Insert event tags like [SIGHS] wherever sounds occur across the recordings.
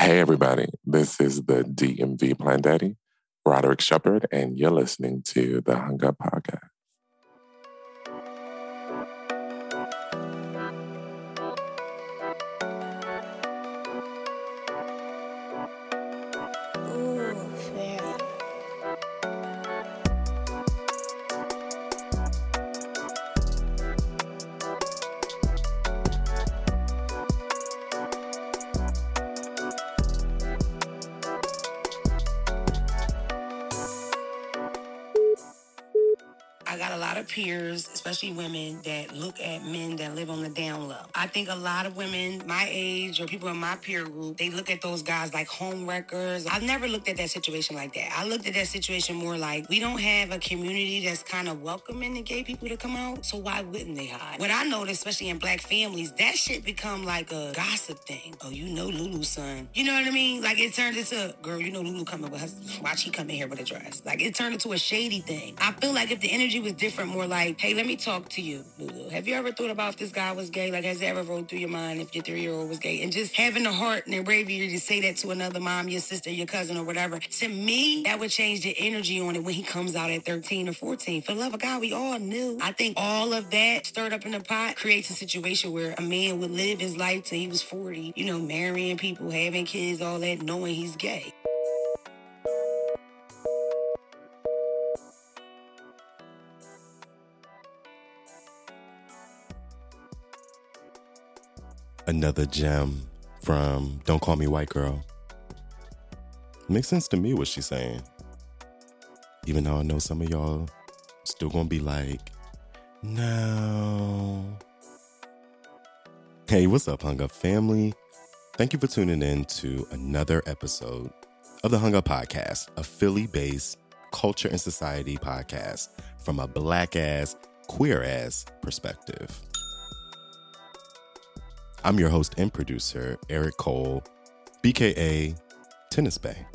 Hey, everybody. This is the DMV Plant Daddy, Roderick Shepard, and you're listening to the Hung Up Podcast. Think a lot of women my age or people in my peer group, they look at those guys like home wreckers. I've never looked at that situation like that. I looked at that situation more like we don't have a community that's kind of welcoming the gay people to come out, so why wouldn't they hide? What I noticed, especially in black families, that shit become like a gossip thing. Oh, you know Lulu's son. You know what I mean? Like it turned into, girl, you know Lulu coming with her, watch he come in here with a dress. Like it turned into a shady thing. I feel like if the energy was different, more like, hey, let me talk to you, Lulu. Have you ever thought about if this guy was gay? Like, has it ever rolled through your mind if your three year old was gay? And just having the heart and the bravery to say that to another mom, your sister, your cousin, or whatever, to me, that would change the energy on it when he comes out at 13 or 14. For the love of God, we all knew. I think all of that stirred up in the pot creates a situation where a man would live his life till he was 40, you know, marrying people, having kids, all that, knowing he's gay. Another gem from Don't Call Me White Girl. Makes sense to me what she's saying. Even though I know some of y'all still gonna be like, no. Hey, what's up, Hung Up family? Thank you for tuning in to another episode of the Hung Up Podcast, a Philly based culture and society podcast from a black ass, queer ass perspective. I'm your host and producer, Eric Cole, BKA Tennis Bay.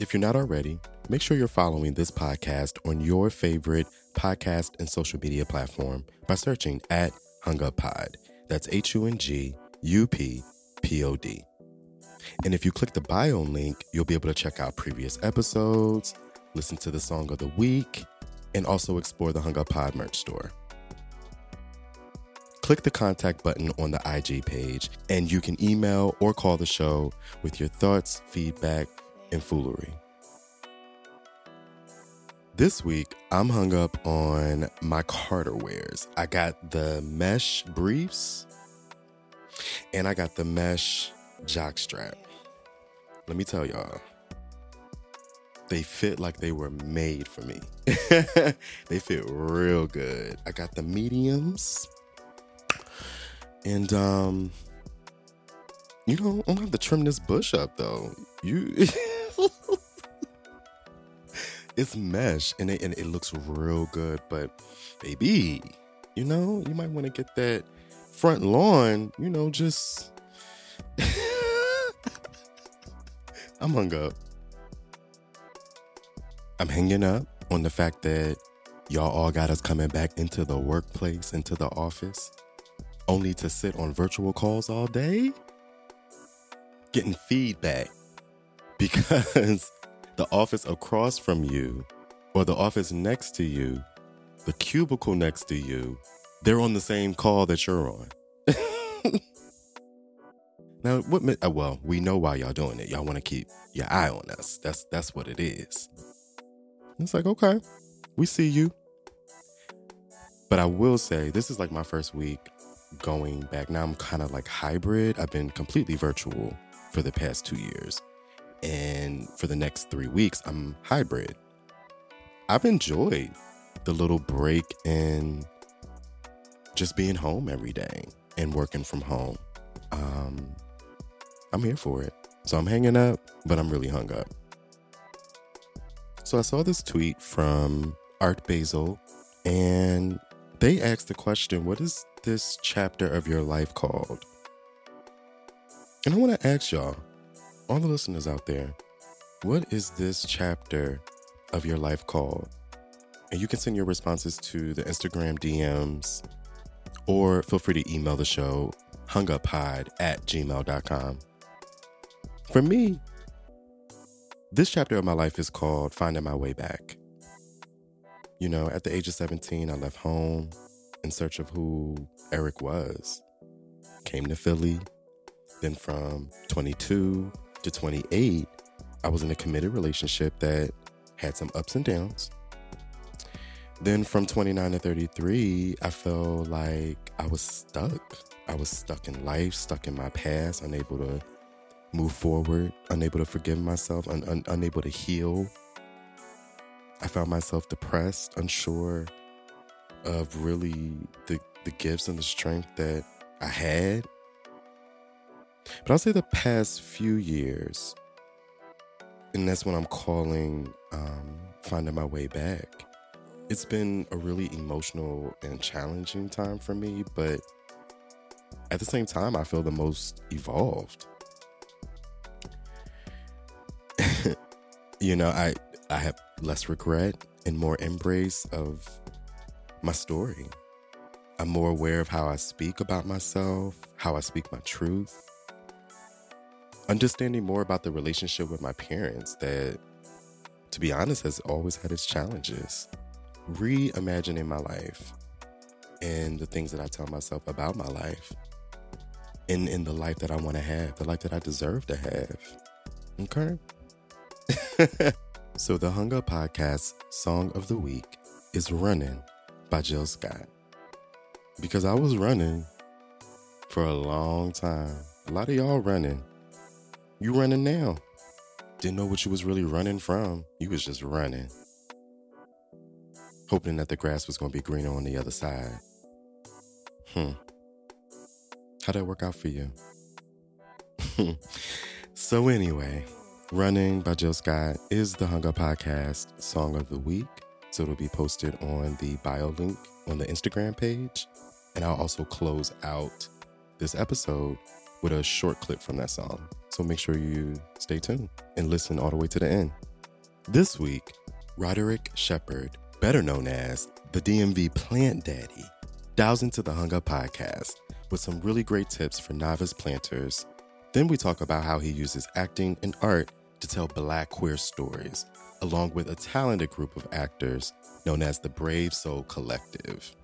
If you're not already, make sure you're following this podcast on your favorite podcast and social media platform by searching at Hung Up Pod. That's H U N G U P P O D. And if you click the bio link, you'll be able to check out previous episodes, listen to the song of the week, and also explore the Hung Up Pod merch store click the contact button on the IG page and you can email or call the show with your thoughts, feedback, and foolery. This week, I'm hung up on my Carter wears. I got the mesh briefs and I got the mesh jockstrap. Let me tell y'all, they fit like they were made for me. [LAUGHS] they fit real good. I got the mediums and um, you know, I'm gonna have to trim this bush up though. You [LAUGHS] it's mesh and it and it looks real good, but baby, you know, you might want to get that front lawn, you know, just [LAUGHS] I'm hung up. I'm hanging up on the fact that y'all all got us coming back into the workplace, into the office only to sit on virtual calls all day, getting feedback [LAUGHS] because the office across from you or the office next to you, the cubicle next to you, they're on the same call that you're on. [LAUGHS] now, what? uh, Well, we know why y'all doing it. Y'all want to keep your eye on us. That's that's what it is. It's like okay, we see you. But I will say, this is like my first week going back. Now I'm kind of like hybrid. I've been completely virtual for the past two years. And for the next three weeks, I'm hybrid. I've enjoyed the little break and just being home every day and working from home. Um, I'm here for it. So I'm hanging up, but I'm really hung up. So I saw this tweet from Art Basel, and they asked the question What is this chapter of your life called? And I want to ask y'all, all the listeners out there, what is this chapter of your life called? And you can send your responses to the Instagram DMs or feel free to email the show hunguppod at gmail.com. for me, this chapter of my life is called Finding My Way Back. You know, at the age of 17, I left home in search of who Eric was. Came to Philly. Then from 22 to 28, I was in a committed relationship that had some ups and downs. Then from 29 to 33, I felt like I was stuck. I was stuck in life, stuck in my past, unable to move forward, unable to forgive myself, un- un- unable to heal. I found myself depressed, unsure of really the, the gifts and the strength that I had. But I'll say the past few years, and that's when I'm calling um, finding my way back. It's been a really emotional and challenging time for me, but at the same time, I feel the most evolved. [LAUGHS] you know, I I have less regret and more embrace of my story. I'm more aware of how I speak about myself, how I speak my truth. Understanding more about the relationship with my parents that, to be honest, has always had its challenges. Reimagining my life and the things that I tell myself about my life and in the life that I want to have, the life that I deserve to have. Okay? [LAUGHS] so the Hung Up Podcast Song of the Week is Running by Jill Scott. Because I was running for a long time. A lot of y'all running. You running now. Didn't know what you was really running from. You was just running. Hoping that the grass was going to be greener on the other side. Hmm. How'd that work out for you? [LAUGHS] so anyway, Running by Jill Scott is the Hung Up Podcast Song of the Week. So it'll be posted on the bio link on the Instagram page. And I'll also close out this episode with a short clip from that song. So make sure you stay tuned and listen all the way to the end. This week, Roderick Shepherd, better known as the DMV Plant Daddy, dials into the Hung Up Podcast with some really great tips for novice planters then we talk about how he uses acting and art to tell black queer stories, along with a talented group of actors known as the Brave Soul Collective.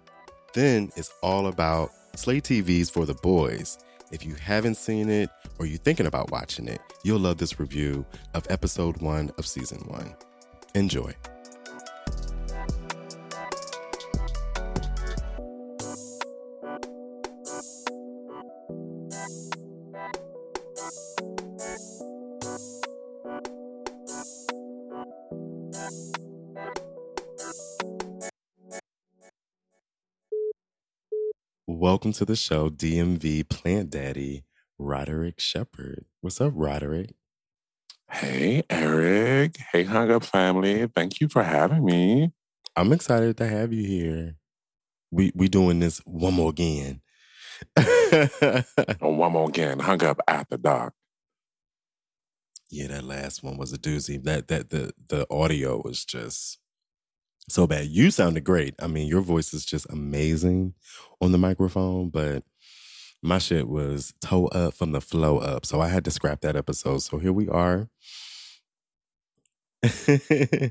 Then it's all about Slay TV's For the Boys. If you haven't seen it or you're thinking about watching it, you'll love this review of episode one of season one. Enjoy. Welcome to the show, DMV Plant Daddy, Roderick Shepard. What's up, Roderick? Hey, Eric. Hey, Hung Up family. Thank you for having me. I'm excited to have you here. We we doing this one more again. Oh, one more again. Hung Up after dark. Yeah, that last one was a doozy. That that the the audio was just so bad. You sounded great. I mean, your voice is just amazing on the microphone, but my shit was toe up from the flow up. So I had to scrap that episode. So here we are. [LAUGHS]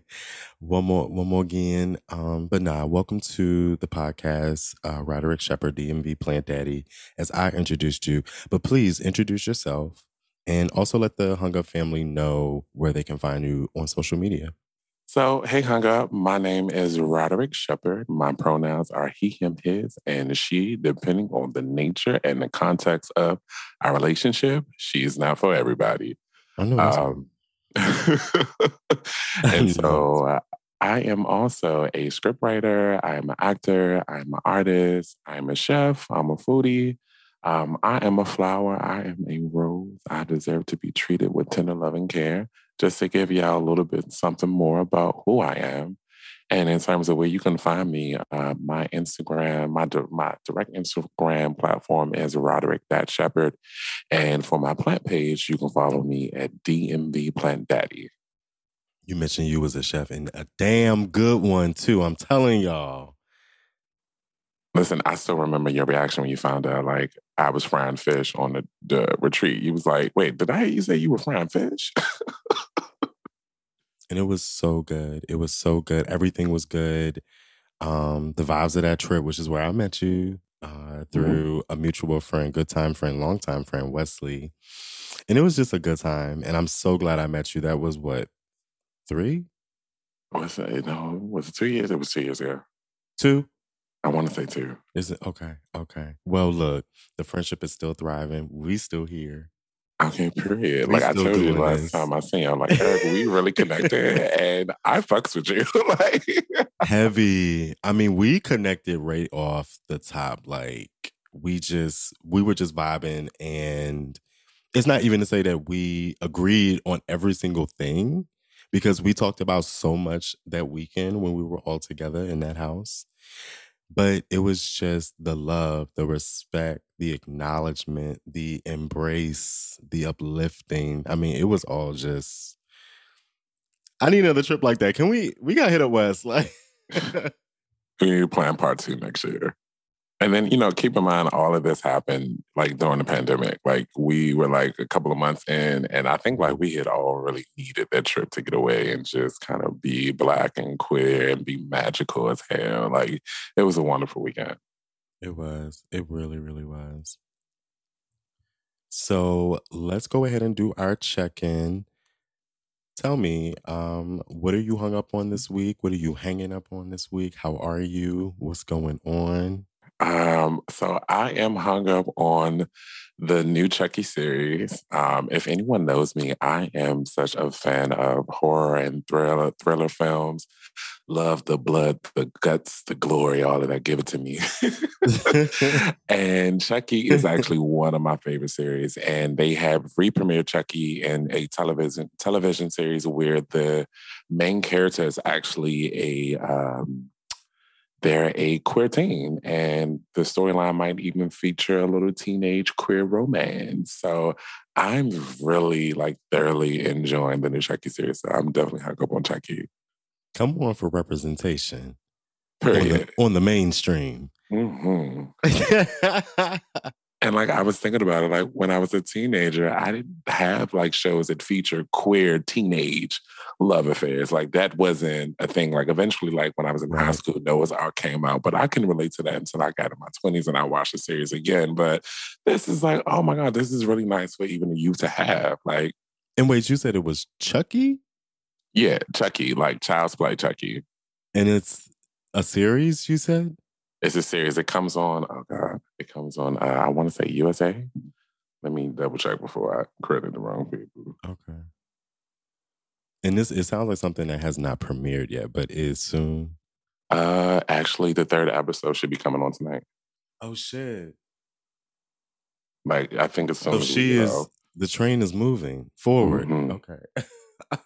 one more, one more again. Um, but nah, welcome to the podcast, uh, Roderick Shepherd, DMV Plant Daddy, as I introduced you. But please introduce yourself and also let the Hung Up family know where they can find you on social media. So, hey, hung up. My name is Roderick Shepherd. My pronouns are he, him, his, and she, depending on the nature and the context of our relationship. She's not for everybody. I know. Um, [LAUGHS] and so uh, I am also a scriptwriter. I'm an actor. I'm an artist. I'm a chef. I'm a foodie. Um, I am a flower. I am a rose. I deserve to be treated with tender loving care just to give y'all a little bit something more about who I am. And in terms of where you can find me, uh, my Instagram, my my direct Instagram platform is Roderick That Shepherd, and for my plant page, you can follow me at DMV Plant Daddy. You mentioned you was a chef, and a damn good one too. I'm telling y'all. Listen, I still remember your reaction when you found out like I was frying fish on the, the retreat. You was like, wait, did I hear you say you were frying fish? [LAUGHS] and it was so good. It was so good. Everything was good. Um, the vibes of that trip, which is where I met you uh, mm-hmm. through mm-hmm. a mutual friend, good time friend, long time friend, Wesley. And it was just a good time. And I'm so glad I met you. That was what, three? Was it? No, was it two years? It was two years ago. Two? I want to say two. Is it okay? Okay. Well, look, the friendship is still thriving. We still here. Okay, period. We like I told you last this. time I seen you, I'm like, Eric, we really connected and I fucks with you. [LAUGHS] like heavy. I mean, we connected right off the top. Like we just we were just vibing and it's not even to say that we agreed on every single thing because we talked about so much that weekend when we were all together in that house but it was just the love, the respect, the acknowledgement, the embrace, the uplifting. I mean, it was all just. I need another trip like that. Can we? We got hit up West. [LAUGHS] Like, [LAUGHS] we need to plan part two next year. And then, you know, keep in mind all of this happened like during the pandemic. Like we were like a couple of months in, and I think like we had all really needed that trip to get away and just kind of be black and queer and be magical as hell. Like it was a wonderful weekend. It was. It really, really was. So let's go ahead and do our check-in. Tell me, um, what are you hung up on this week? What are you hanging up on this week? How are you? What's going on? Um, so I am hung up on the new Chucky series. Um, if anyone knows me, I am such a fan of horror and thriller thriller films. Love the blood, the guts, the glory, all of that. Give it to me. [LAUGHS] [LAUGHS] and Chucky is actually one of my favorite series. And they have re-premiered Chucky in a television television series where the main character is actually a um, they're a queer teen, and the storyline might even feature a little teenage queer romance. So I'm really like thoroughly enjoying the new Chucky series. So I'm definitely hung up on Chucky. Come on for representation. Period. On the, on the mainstream. Mm-hmm. [LAUGHS] And like I was thinking about it, like when I was a teenager, I didn't have like shows that feature queer teenage love affairs. Like that wasn't a thing. Like eventually, like when I was in high school, Noah's Arc came out, but I can relate to that until I got in my twenties and I watched the series again. But this is like, oh my god, this is really nice for even you to have. Like, and wait, you said it was Chucky? Yeah, Chucky, like Child's Play Chucky. And it's a series, you said? It's a series. It comes on. Oh God, it comes on. Uh, I want to say USA. Let me double check before I credit the wrong people. Okay. And this it sounds like something that has not premiered yet, but is soon. Uh, actually, the third episode should be coming on tonight. Oh shit! Like I think it's so. she is. The train is moving forward. Mm-hmm. Okay. [LAUGHS]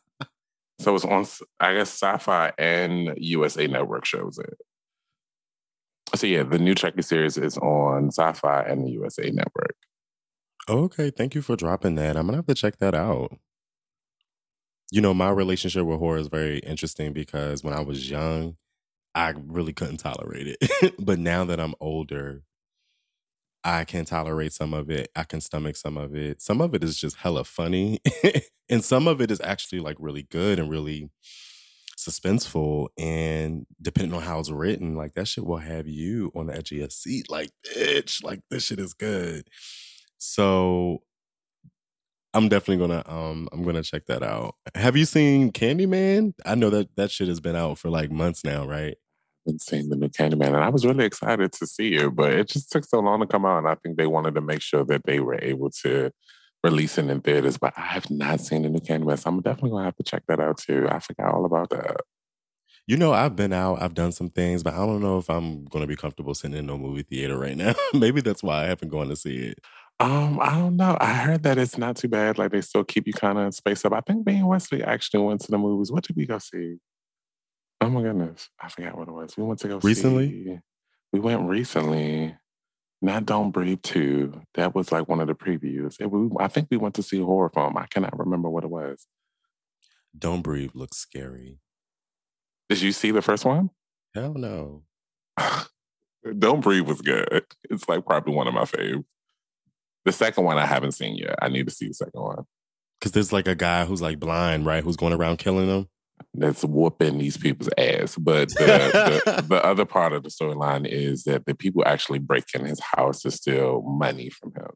so it's on. I guess Syfy and USA Network shows it. So yeah, the new Chucky series is on Syfy and the USA Network. Okay, thank you for dropping that. I'm gonna have to check that out. You know, my relationship with horror is very interesting because when I was young, I really couldn't tolerate it. [LAUGHS] but now that I'm older, I can tolerate some of it. I can stomach some of it. Some of it is just hella funny. [LAUGHS] and some of it is actually like really good and really suspenseful and depending on how it's written, like that shit will have you on the edge of your seat. Like, bitch, like this shit is good. So I'm definitely gonna um I'm gonna check that out. Have you seen Candyman? I know that that shit has been out for like months now, right? Been seeing the new Candyman, and I was really excited to see it, but it just took so long to come out, and I think they wanted to make sure that they were able to release it in theaters, but I have not seen the new Candyman. So I'm definitely gonna have to check that out too. I forgot all about that. You know, I've been out, I've done some things, but I don't know if I'm gonna be comfortable sitting in no movie theater right now. [LAUGHS] Maybe that's why I haven't gone to see it. Um, I don't know. I heard that it's not too bad. Like they still keep you kind of spaced up. I think me and Wesley actually went to the movies. What did we go see? Oh my goodness, I forgot what it was. We went to go recently. See, we went recently. Not Don't Breathe 2. That was like one of the previews. It, we, I think we went to see a horror film. I cannot remember what it was. Don't Breathe looks scary. Did you see the first one? Hell no. [LAUGHS] Don't Breathe was good. It's like probably one of my faves. The second one I haven't seen yet. I need to see the second one. Because there's like a guy who's like blind, right? Who's going around killing them. That's whooping these people's ass. But the, the, [LAUGHS] the other part of the storyline is that the people actually break in his house to steal money from him.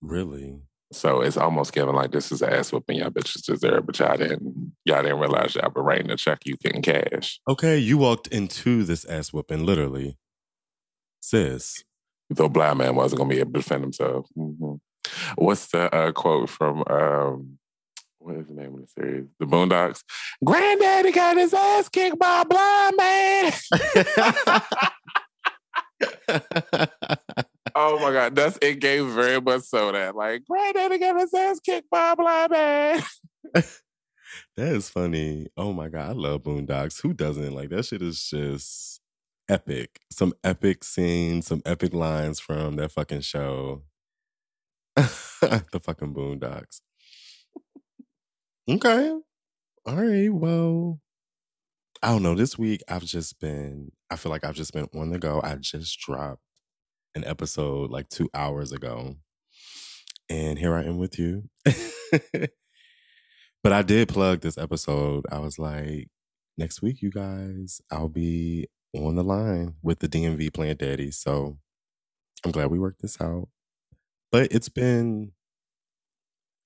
Really? So it's almost given like this is ass whooping y'all bitches deserve, but y'all didn't y'all didn't realize y'all were writing a check you couldn't cash. Okay, you walked into this ass whooping, literally. Sis. The blind man wasn't gonna be able to defend himself. Mm-hmm. What's the uh, quote from um, what is the name of the series? The Boondocks. Granddaddy got his ass kicked by a blind man. [LAUGHS] oh my god, that's it gave very much so that like granddaddy got his ass kicked by a blind man. [LAUGHS] that is funny. Oh my god, I love Boondocks. Who doesn't? Like that shit is just epic. Some epic scenes, some epic lines from that fucking show. [LAUGHS] the fucking Boondocks. Okay. All right. Well, I don't know. This week I've just been, I feel like I've just been on the go. I just dropped an episode like two hours ago. And here I am with you. [LAUGHS] but I did plug this episode. I was like, next week, you guys, I'll be on the line with the DMV Plant Daddy. So I'm glad we worked this out. But it's been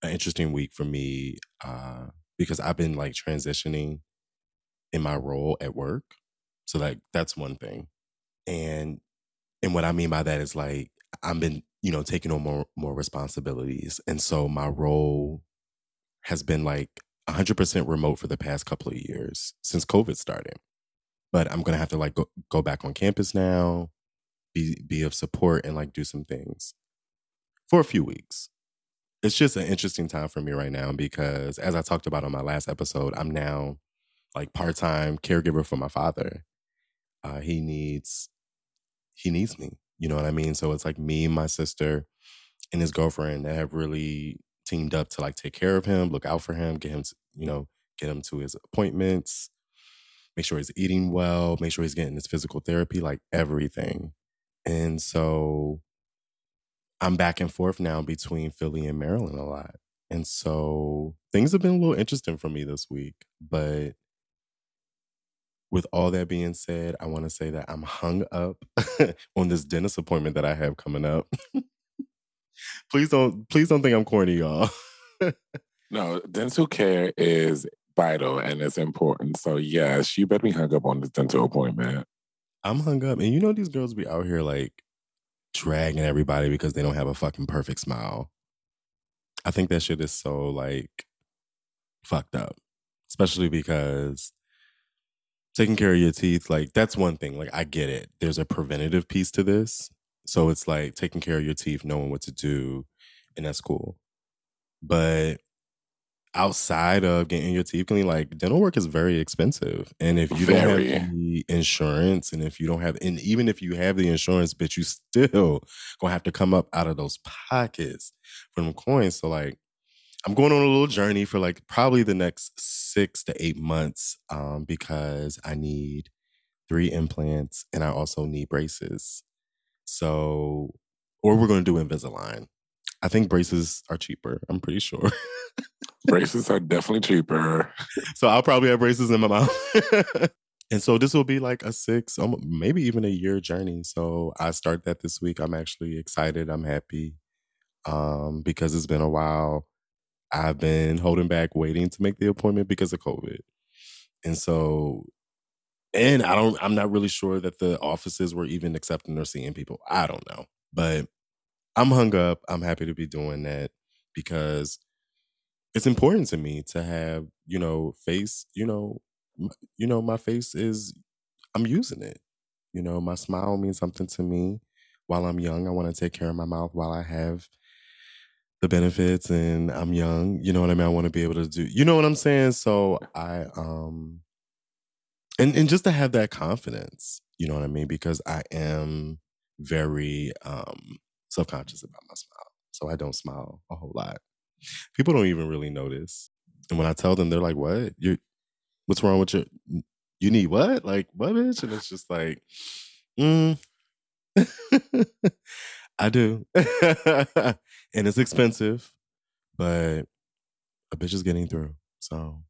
an interesting week for me uh, because I've been like transitioning in my role at work. So like that's one thing. And and what I mean by that is like I've been, you know, taking on more more responsibilities. And so my role has been like 100% remote for the past couple of years since COVID started. But I'm to have to like go, go back on campus now, be be of support and like do some things for a few weeks. It's just an interesting time for me right now because as I talked about on my last episode, I'm now like part-time caregiver for my father. Uh, he needs he needs me. You know what I mean? So it's like me, my sister, and his girlfriend that have really teamed up to like take care of him, look out for him, get him, to, you know, get him to his appointments, make sure he's eating well, make sure he's getting his physical therapy, like everything. And so I'm back and forth now between Philly and Maryland a lot. And so things have been a little interesting for me this week. But with all that being said, I want to say that I'm hung up [LAUGHS] on this dentist appointment that I have coming up. [LAUGHS] please don't please don't think I'm corny, y'all. [LAUGHS] no, dental care is vital and it's important. So yes, you better be hung up on this dental appointment. I'm hung up. And you know these girls be out here like dragging everybody because they don't have a fucking perfect smile. I think that shit is so like fucked up, especially because taking care of your teeth, like that's one thing. Like I get it. There's a preventative piece to this. So it's like taking care of your teeth, knowing what to do, and that's cool. But outside of getting your teeth clean, like dental work is very expensive. And if you very. don't have the insurance, and if you don't have, and even if you have the insurance, but you still [LAUGHS] gonna have to come up out of those pockets from coins. So like, I'm going on a little journey for like probably the next six to eight months, um, because I need three implants and I also need braces. So, or we're gonna do Invisalign. I think braces are cheaper. I'm pretty sure. [LAUGHS] braces are definitely cheaper. So I'll probably have braces in my mouth. [LAUGHS] and so this will be like a six, maybe even a year journey. So I start that this week. I'm actually excited. I'm happy um, because it's been a while. I've been holding back, waiting to make the appointment because of COVID. And so, and I don't, I'm not really sure that the offices were even accepting or seeing people. I don't know. But I'm hung up. I'm happy to be doing that because it's important to me to have, you know, face, you know, you know, my face is I'm using it. You know, my smile means something to me. While I'm young, I want to take care of my mouth while I have the benefits and I'm young. You know what I mean? I want to be able to do you know what I'm saying? So I um and and just to have that confidence, you know what I mean? Because I am very um self-conscious about my smile. So I don't smile a whole lot. People don't even really notice. And when I tell them, they're like, "What? You? What's wrong with your? You need what? Like what, bitch?" And it's just like, Mm. [LAUGHS] I do. [LAUGHS] and it's expensive, but a bitch is getting through. So,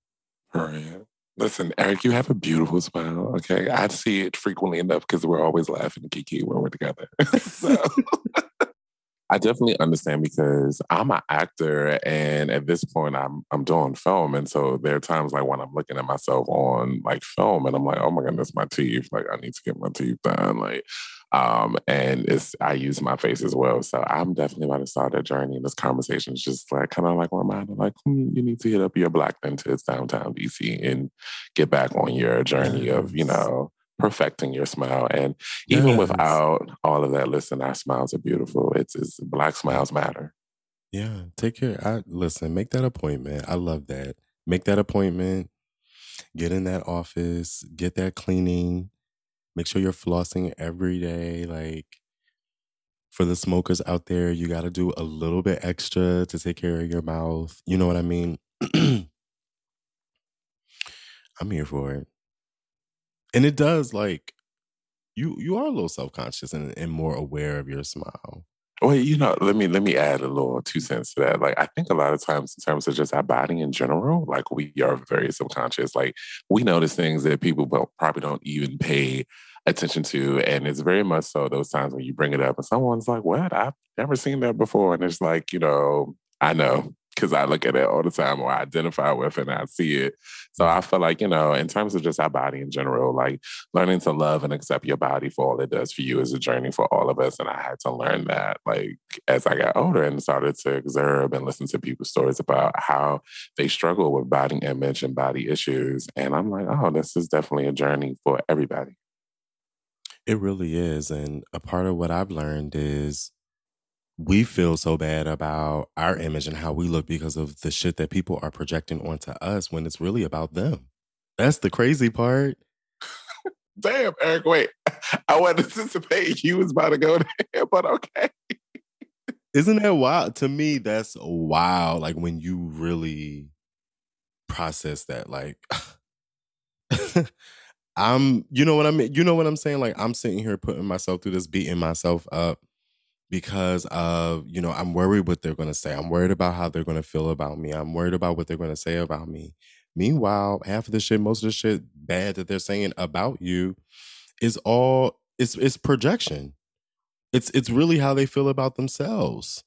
right. Listen, Eric, you have a beautiful smile. Okay. I see it frequently enough because we're always laughing kiki when we're together. [LAUGHS] so I definitely understand because I'm an actor and at this point I'm I'm doing film. And so there are times like when I'm looking at myself on like film and I'm like, oh my goodness, my teeth. Like I need to get my teeth done. Like um, and it's I use my face as well. So I'm definitely about to start that journey. And this conversation is just like kind of like reminder, like hmm, you need to hit up your black dentist downtown DC and get back on your journey of, you know, perfecting your smile. And even yes. without all of that, listen, our smiles are beautiful. It's, it's black smiles matter. Yeah, take care. I listen, make that appointment. I love that. Make that appointment. Get in that office. Get that cleaning. Make sure you're flossing every day. Like for the smokers out there, you got to do a little bit extra to take care of your mouth. You know what I mean? [CLEARS THROAT] I'm here for it and it does like you you are a little self-conscious and, and more aware of your smile well, you know, let me let me add a little two cents to that. Like, I think a lot of times, in terms of just our body in general, like we are very subconscious. Like, we notice things that people probably don't even pay attention to, and it's very much so those times when you bring it up, and someone's like, "What? I've never seen that before," and it's like, you know, I know because I look at it all the time or I identify with it and I see it. So I feel like, you know, in terms of just our body in general, like learning to love and accept your body for all it does for you is a journey for all of us. And I had to learn that like as I got older and started to observe and listen to people's stories about how they struggle with body image and body issues. And I'm like, oh, this is definitely a journey for everybody. It really is. And a part of what I've learned is we feel so bad about our image and how we look because of the shit that people are projecting onto us when it's really about them. That's the crazy part. Damn, Eric, wait. [LAUGHS] I wasn't anticipating you was about to go there, but okay. Isn't that wild? To me, that's wild. Like when you really process that, like [LAUGHS] I'm, you know what I mean? You know what I'm saying? Like I'm sitting here putting myself through this, beating myself up because of you know i'm worried what they're going to say. I'm worried about how they're going to feel about me. I'm worried about what they're going to say about me. Meanwhile half of the shit most of the shit bad that they're saying about you is all it's it's projection. It's it's really how they feel about themselves.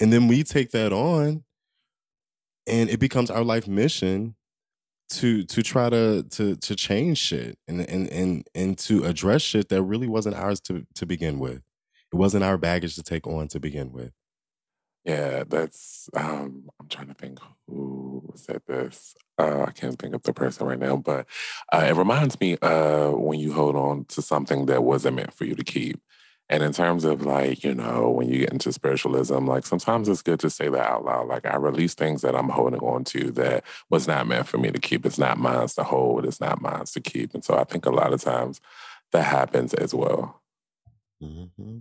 And then we take that on and it becomes our life mission to to try to to to change shit and and and and to address shit that really wasn't ours to to begin with it wasn't our baggage to take on to begin with. Yeah, that's. Um, I'm trying to think who said this. Uh, I can't think of the person right now, but uh, it reminds me uh, when you hold on to something that wasn't meant for you to keep. And in terms of like, you know, when you get into spiritualism, like sometimes it's good to say that out loud. Like I release things that I'm holding on to that was not meant for me to keep. It's not mine to hold. It's not mine to keep. And so I think a lot of times that happens as well. Mm-hmm.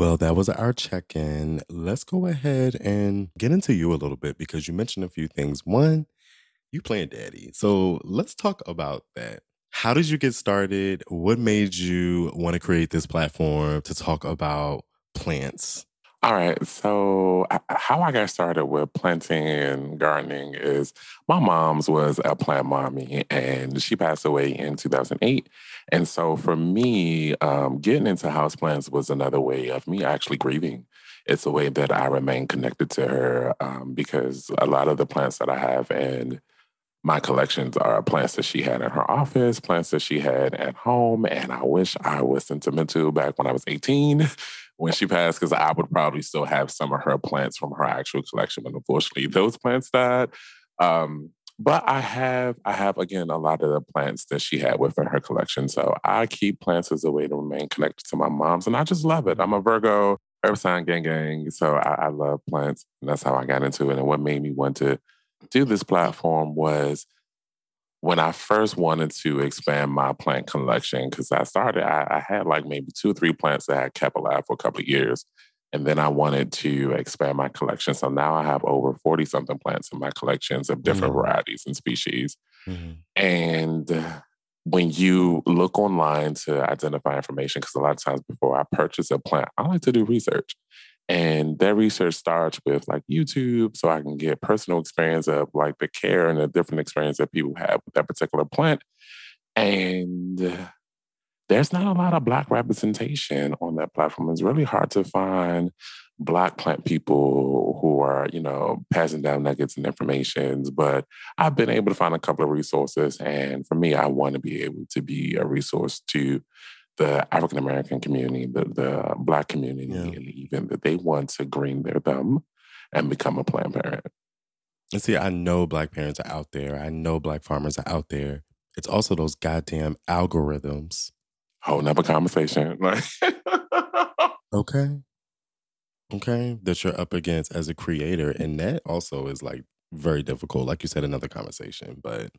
Well, that was our check in. Let's go ahead and get into you a little bit because you mentioned a few things. One, you Plant Daddy. So let's talk about that. How did you get started? What made you want to create this platform to talk about plants? All right. So, how I got started with planting and gardening is my mom's was a plant mommy, and she passed away in 2008. And so, for me, um, getting into houseplants was another way of me actually grieving. It's a way that I remain connected to her um, because a lot of the plants that I have and my collections are plants that she had in her office, plants that she had at home, and I wish I was sentimental back when I was 18 when she passed because I would probably still have some of her plants from her actual collection, but unfortunately those plants died. Um, but I have, I have again a lot of the plants that she had within her collection. So I keep plants as a way to remain connected to my mom's, and I just love it. I'm a Virgo, Earth sign gang gang, so I, I love plants, and that's how I got into it. And what made me want to do this platform was when I first wanted to expand my plant collection, because I started, I, I, had like maybe two or three plants that I had kept alive for a couple of years. And then I wanted to expand my collection. So now I have over 40 something plants in my collections of different mm-hmm. varieties and species. Mm-hmm. And when you look online to identify information, because a lot of times before I purchase a plant, I like to do research. And that research starts with like YouTube, so I can get personal experience of like the care and the different experience that people have with that particular plant. And there's not a lot of Black representation on that platform. It's really hard to find Black plant people who are, you know, passing down nuggets and informations. But I've been able to find a couple of resources. And for me, I want to be able to be a resource to the African American community, the, the Black community, yeah. and even that they want to green their thumb and become a plant parent. And see, I know Black parents are out there. I know Black farmers are out there. It's also those goddamn algorithms whole nother conversation. [LAUGHS] Like, okay, okay, that you're up against as a creator, and that also is like very difficult. Like you said, another conversation, but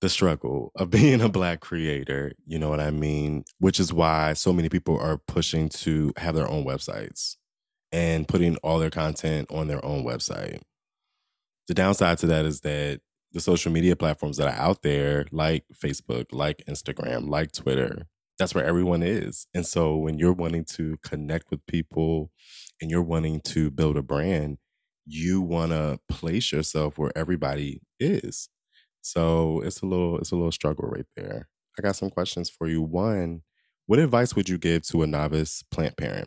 the struggle of [LAUGHS] being a black creator, you know what I mean? Which is why so many people are pushing to have their own websites and putting all their content on their own website. The downside to that is that the social media platforms that are out there, like Facebook, like Instagram, like Twitter, that's where everyone is. And so when you're wanting to connect with people and you're wanting to build a brand, you want to place yourself where everybody is. So it's a little it's a little struggle right there. I got some questions for you. One, what advice would you give to a novice plant parent?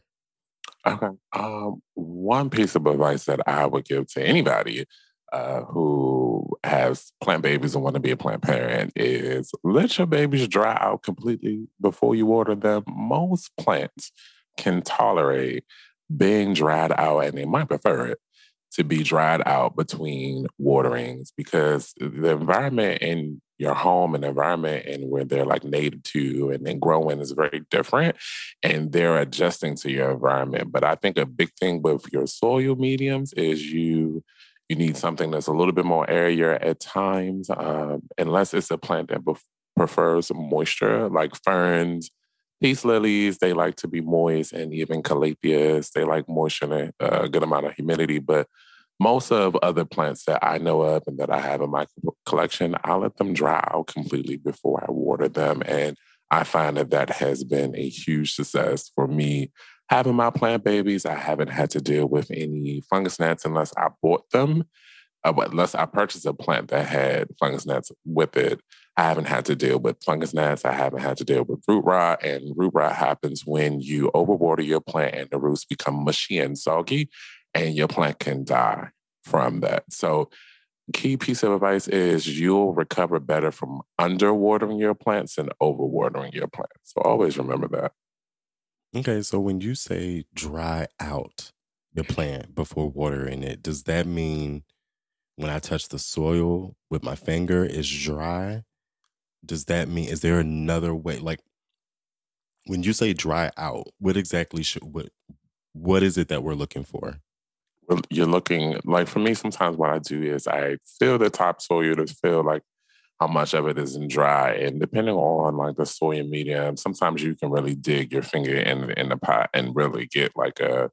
Okay. Um, one piece of advice that I would give to anybody uh, who has plant babies and want to be a plant parent is let your babies dry out completely before you water them. Most plants can tolerate being dried out and they might prefer it to be dried out between waterings because the environment in your home and environment and where they're like native to and then growing is very different and they're adjusting to your environment. But I think a big thing with your soil mediums is you you need something that's a little bit more airier at times, um, unless it's a plant that prefers moisture, like ferns, peace lilies. They like to be moist, and even calatheas, they like moisture and a, a good amount of humidity. But most of other plants that I know of and that I have in my collection, I let them dry out completely before I water them, and I find that that has been a huge success for me having my plant babies, I haven't had to deal with any fungus gnats unless I bought them. Uh, unless I purchased a plant that had fungus gnats with it, I haven't had to deal with fungus gnats. I haven't had to deal with root rot. And root rot happens when you overwater your plant and the roots become mushy and soggy, and your plant can die from that. So, key piece of advice is you'll recover better from underwatering your plants than overwatering your plants. So, always remember that. Okay, so when you say dry out the plant before watering it, does that mean when I touch the soil with my finger it's dry? Does that mean is there another way like when you say dry out, what exactly should what what is it that we're looking for? Well, You're looking like for me sometimes what I do is I fill the topsoil to feel like how much of it isn't dry. And depending on like the soil medium, sometimes you can really dig your finger in in the pot and really get like a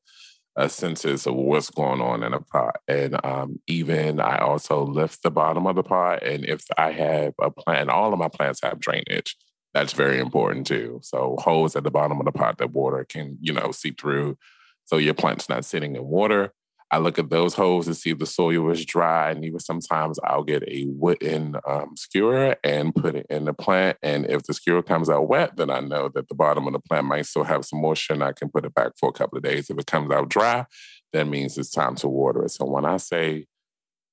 a census of what's going on in a pot. And um, even I also lift the bottom of the pot. And if I have a plant, all of my plants have drainage. That's very important too. So holes at the bottom of the pot that water can, you know, seep through. So your plant's not sitting in water. I look at those holes to see if the soil is dry, and even sometimes I'll get a wooden um, skewer and put it in the plant. And if the skewer comes out wet, then I know that the bottom of the plant might still have some moisture, and I can put it back for a couple of days. If it comes out dry, that means it's time to water it. So when I say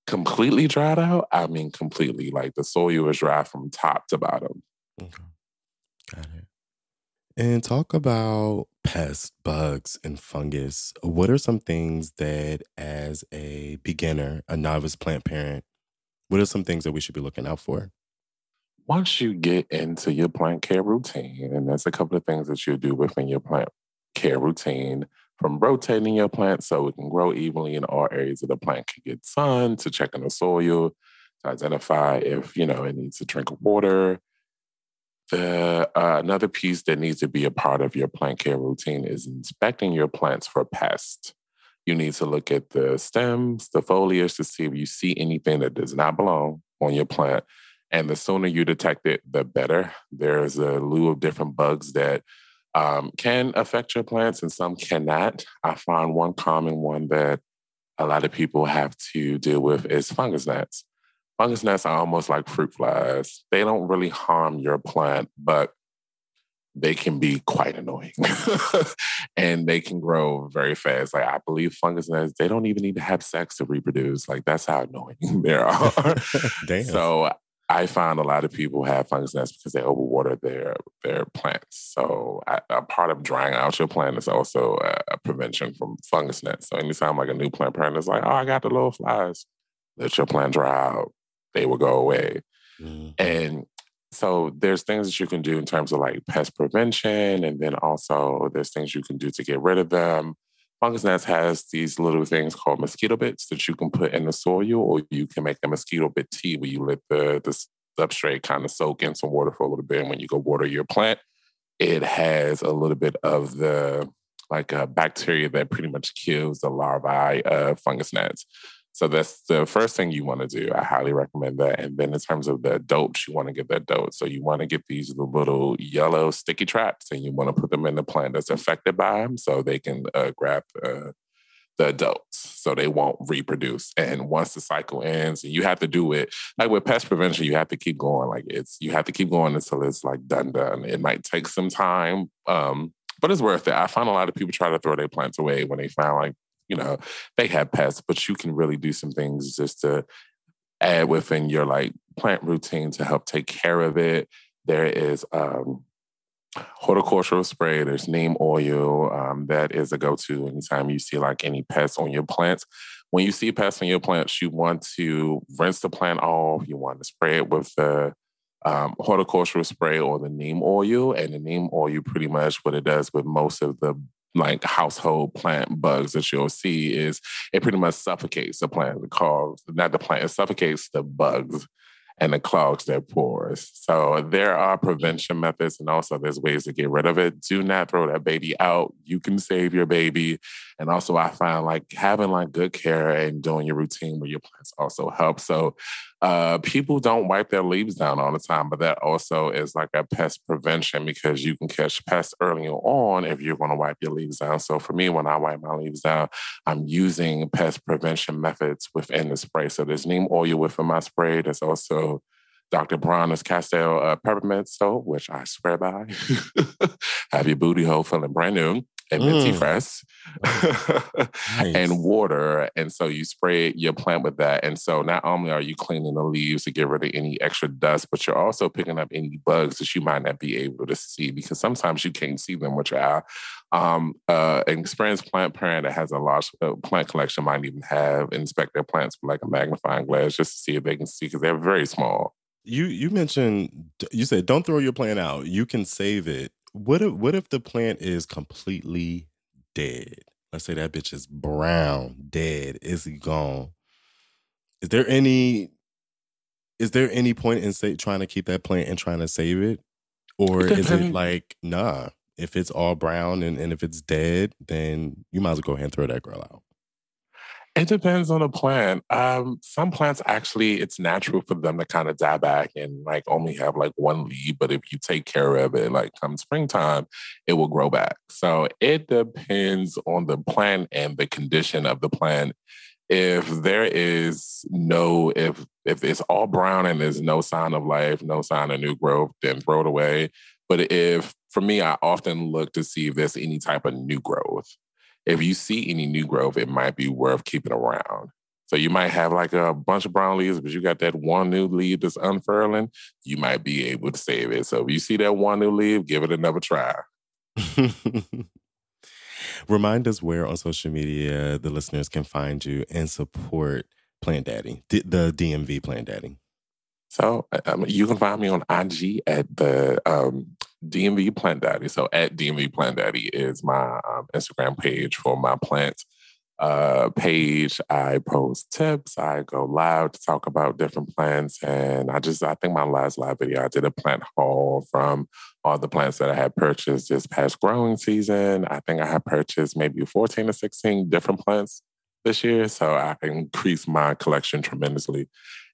completely dried out, I mean completely, like the soil is dry from top to bottom. Okay. Got it. And talk about pests, bugs, and fungus. What are some things that, as a beginner, a novice plant parent, what are some things that we should be looking out for? Once you get into your plant care routine, and there's a couple of things that you do within your plant care routine, from rotating your plant so it can grow evenly in all areas of the plant can get sun, to checking the soil, to identify if you know it needs to drink of water, the uh, another piece that needs to be a part of your plant care routine is inspecting your plants for pests. You need to look at the stems, the foliage to see if you see anything that does not belong on your plant. And the sooner you detect it, the better. There's a slew of different bugs that um, can affect your plants and some cannot. I find one common one that a lot of people have to deal with is fungus gnats. Fungus gnats are almost like fruit flies. They don't really harm your plant, but they can be quite annoying [LAUGHS] and they can grow very fast. Like I believe fungus gnats, they don't even need to have sex to reproduce. Like that's how annoying [LAUGHS] they are. [LAUGHS] Damn. So I find a lot of people have fungus gnats because they overwater their their plants. So I, a part of drying out your plant is also a, a, prevention from fungus gnats. So anytime like a new plant parent is like, oh, I got the little flies, let your plant dry out. They will go away. Mm-hmm. And so there's things that you can do in terms of like pest prevention, and then also there's things you can do to get rid of them. Fungus gnats has these little things called mosquito bits that you can put in the soil, or you can make a mosquito bit tea where you let the the substrate kind of soak in some water for a little bit, and when you go water your plant, it has a little bit of the like a bacteria that pretty much kills the larvae of fungus gnats. So that's the first thing you want to do. I highly recommend that. And then in terms of the adults, you want to get the adults. So you want to get these little yellow sticky traps and you want to put them in the plant that's affected by them so they can uh, grab uh, the adults so they won't reproduce. And once the cycle ends, you have to do it like with pest prevention, you have to keep going. Like it's you have to keep going until it's like done done. It might take some time. Um, but it's worth it. I find a lot of people try to throw their plants away when they find like you know, they have pests, but you can really do some things just to add within your like plant routine to help take care of it. There is um, horticultural spray. There's neem oil. Um, that is a go-to anytime you see like any pests on your plants. When you see pests on your plants, you want to rinse the plant off. You want to spray it with the um, horticultural spray or the neem oil. And the neem oil, pretty much what it does with most of the like household plant bugs that you'll see is it pretty much suffocates the plant, the cause, not the plant, it suffocates the bugs and it clogs their pores. So there are prevention methods and also there's ways to get rid of it. Do not throw that baby out. You can save your baby. And also I find like having like good care and doing your routine with your plants also helps. So uh, people don't wipe their leaves down all the time, but that also is like a pest prevention because you can catch pests early on if you're going to wipe your leaves down. So for me, when I wipe my leaves down, I'm using pest prevention methods within the spray. So there's neem oil within my spray. There's also Dr. Bronner's Castile uh, peppermint soap, which I swear by. [LAUGHS] Have your booty hole feeling brand new and minty mm. fresh [LAUGHS] nice. and water. And so you spray your plant with that. And so not only are you cleaning the leaves to get rid of any extra dust, but you're also picking up any bugs that you might not be able to see because sometimes you can't see them with your eye. Um, uh, an experienced plant parent that has a large uh, plant collection might even have inspect their plants with like a magnifying glass just to see if they can see because they're very small. You you mentioned you said don't throw your plant out. You can save it what if what if the plant is completely dead? Let's say that bitch is brown, dead, is he gone? Is there any is there any point in say trying to keep that plant and trying to save it? Or is it like, nah, if it's all brown and, and if it's dead, then you might as well go ahead and throw that girl out. It depends on the plant. Um, some plants actually, it's natural for them to kind of die back and like only have like one leaf. But if you take care of it, like come springtime, it will grow back. So it depends on the plant and the condition of the plant. If there is no, if if it's all brown and there's no sign of life, no sign of new growth, then throw it away. But if for me, I often look to see if there's any type of new growth if you see any new growth, it might be worth keeping around. So you might have like a bunch of brown leaves, but you got that one new leaf that's unfurling, you might be able to save it. So if you see that one new leaf, give it another try. [LAUGHS] Remind us where on social media the listeners can find you and support Plant Daddy, the DMV Plant Daddy. So um, you can find me on IG at the um, DMV Plant Daddy. So at DMV Plant Daddy is my um, Instagram page for my plants uh, page. I post tips. I go live to talk about different plants. And I just, I think my last live video, I did a plant haul from all the plants that I had purchased this past growing season. I think I had purchased maybe 14 or 16 different plants this year. So I increased my collection tremendously.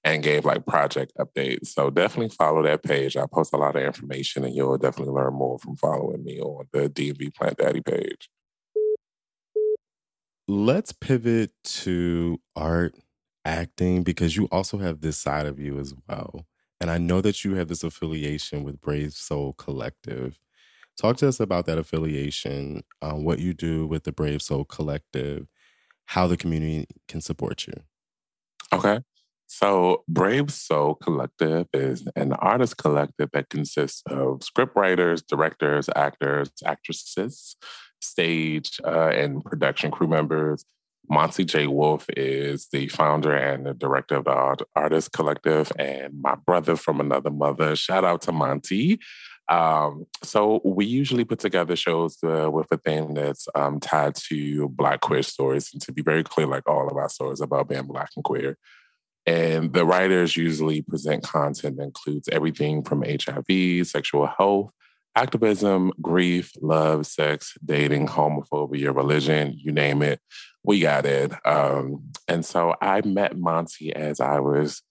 And gave like project updates. So definitely follow that page. I post a lot of information and you'll definitely learn more from following me on the DMV Plant Daddy page. Let's pivot to art acting because you also have this side of you as well. And I know that you have this affiliation with Brave Soul Collective. Talk to us about that affiliation, um, what you do with the Brave Soul Collective, how the community can support you. Okay. So, Brave Soul Collective is an artist collective that consists of scriptwriters, directors, actors, actresses, stage, uh, and production crew members. Monte J. Wolfe is the founder and the director of the Art- Artist Collective, and my brother from another mother. Shout out to Monty. Um, so we usually put together shows uh, with a theme that's um, tied to Black queer stories, and to be very clear, like all of our stories about being Black and queer. And the writers usually present content that includes everything from HIV, sexual health, activism, grief, love, sex, dating, homophobia, religion, you name it, we got it. Um, and so I met Monte as I was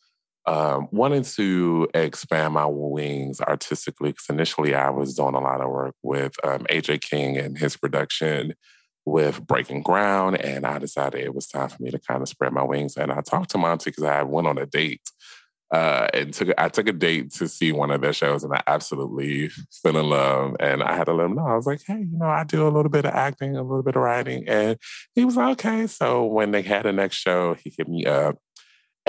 um, wanting to expand my wings artistically because initially I was doing a lot of work with um, AJ King and his production with Breaking Ground, and I decided it was time for me to kind of spread my wings. And I talked to Monte because I went on a date. Uh, and took I took a date to see one of their shows, and I absolutely fell in love. And I had to let him know. I was like, "Hey, you know, I do a little bit of acting, a little bit of writing," and he was like, "Okay." So when they had the next show, he hit me up,